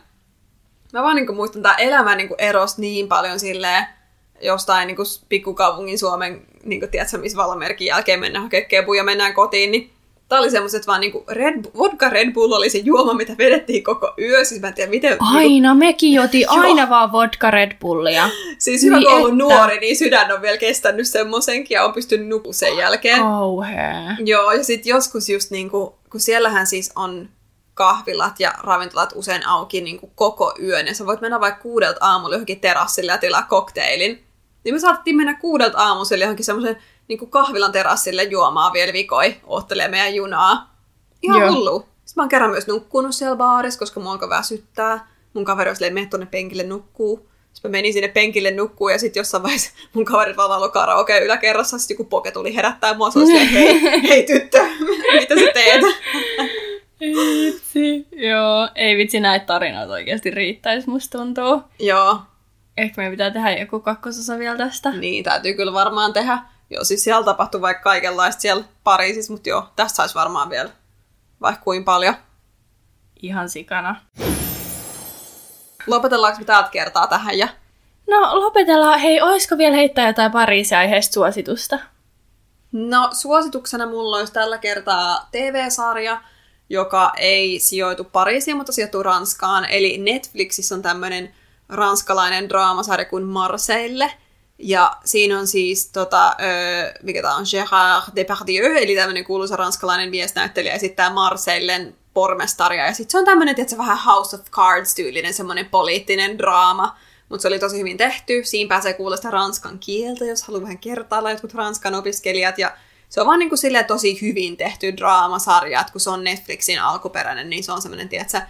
mä vaan niin muistan, että elämä niin erosi niin paljon silleen jostain niin pikkukaupungin Suomen, niin kuin, tiedätkö, missä valamerkin jälkeen mennään hakemaan ja mennään kotiin, niin Tää oli semmoiset vaan niinku Red, vodka Red Bull oli se juoma, mitä vedettiin koko yö. Siis mä en tiedä, miten... Niinku, Aina, mekin (laughs) joti aina vaan vodka Red Bullia. siis hyvä, Niin kun että. nuori, niin sydän on vielä kestänyt semmoisenkin ja on pystynyt nukkumaan sen jälkeen. Kauhea. Joo, ja sitten joskus just niinku, kun siellähän siis on kahvilat ja ravintolat usein auki niinku koko yön, ja sä voit mennä vaikka kuudelta aamulla johonkin terassille ja tilaa kokteilin. Niin me saatettiin mennä kuudelta aamusella johonkin semmoisen niinku kahvilan terassille juomaan vielä vikoi, oottelee meidän junaa. Ihan Joo. hullu. Sitten mä oon kerran myös nukkunut siellä baarissa, koska mua alkoi väsyttää. Mun kaveri oli silleen, tuonne penkille nukkuu. Sitten mä menin sinne penkille nukkuu ja sitten jossain vaiheessa (laughs) mun kaverit vaan valoi karaoke yläkerrassa. Sitten joku poke tuli herättää mua. Se oli silleen, hei, (laughs) hei tyttö, (laughs) mitä sä teet? Ei vitsi. Joo, ei vitsi näitä tarinoita oikeasti riittäisi, musta tuntuu. Joo, Ehkä meidän pitää tehdä joku kakkososa vielä tästä. niin täytyy kyllä varmaan tehdä. Joo, siis siellä tapahtui vaikka kaikenlaista siellä Pariisissa, mutta joo, tästä saisi varmaan vielä vaikka kuin paljon. Ihan sikana. Lopetellaanko me täältä kertaa tähän ja No lopetellaan. Hei, oisko vielä heittää jotain Pariisin aiheesta suositusta? No, suosituksena mulla olisi tällä kertaa TV-sarja, joka ei sijoitu Pariisiin, mutta sijoittuu Ranskaan. Eli Netflixissä on tämmöinen ranskalainen draamasarja kuin Marseille. Ja siinä on siis, tota, ö, mikä tämä on, Gérard Depardieu, eli tämmöinen kuuluisa ranskalainen miesnäyttelijä, esittää Marseillen pormestaria. Ja sitten se on tämmöinen, tietysti vähän House of Cards-tyylinen semmoinen poliittinen draama. Mutta se oli tosi hyvin tehty. Siinä pääsee kuulla sitä ranskan kieltä, jos haluaa vähän kertailla jotkut ranskan opiskelijat. Ja se on vaan niin kuin tosi hyvin tehty draamasarja, että kun se on Netflixin alkuperäinen, niin se on semmoinen, tiedätkö,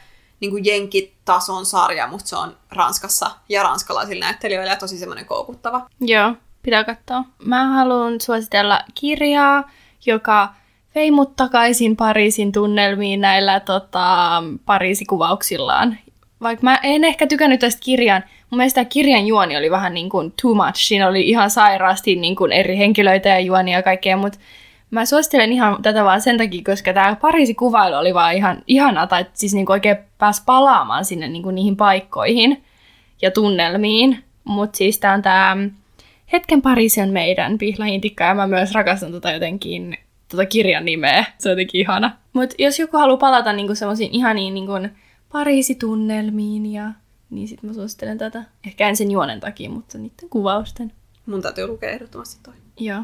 niin kuin jenkitason sarja, mutta se on Ranskassa ja ranskalaisilla näyttelijöillä ja tosi semmoinen koukuttava. Joo, pitää katsoa. Mä haluan suositella kirjaa, joka vei mut takaisin Pariisin tunnelmiin näillä tota, Pariisikuvauksillaan. Vaikka mä en ehkä tykännyt tästä kirjan, mun mielestä tämä kirjan juoni oli vähän niin kuin too much. Siinä oli ihan sairaasti niin kuin eri henkilöitä ja juonia ja kaikkea, mutta mä suosittelen ihan tätä vaan sen takia, koska tämä Pariisin kuvailu oli vaan ihan ihana, tai siis niin kuin oikein pääsi palaamaan sinne niin kuin niihin paikkoihin ja tunnelmiin. Mutta siis tää on tää Hetken Pariisi on meidän pihlahintikka, ja mä myös rakastan tota jotenkin tota kirjan nimeä. Se on jotenkin ihana. Mutta jos joku haluaa palata niinku semmoisiin ihaniin niinku Pariisi-tunnelmiin, ja, niin sit mä suosittelen tätä. Ehkä en sen juonen takia, mutta niiden kuvausten. Mun täytyy lukea ehdottomasti toi. Joo.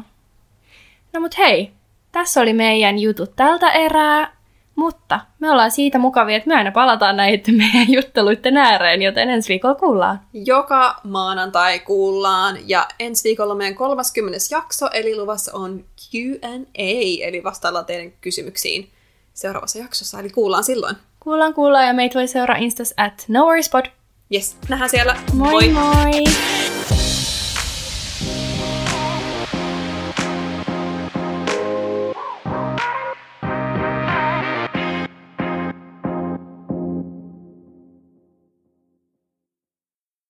No mut hei, tässä oli meidän jutut tältä erää. Mutta me ollaan siitä mukavia, että me aina palataan näiden meidän jutteluiden ääreen, joten ensi viikolla kuullaan. Joka maanantai kuullaan ja ensi viikolla meidän 30. jakso, eli luvassa on Q&A, eli vastaillaan teidän kysymyksiin seuraavassa jaksossa, eli kuullaan silloin. Kuullaan kuullaan ja meitä voi seuraa Instas at nowherespot. Yes, nähdään siellä. moi! moi.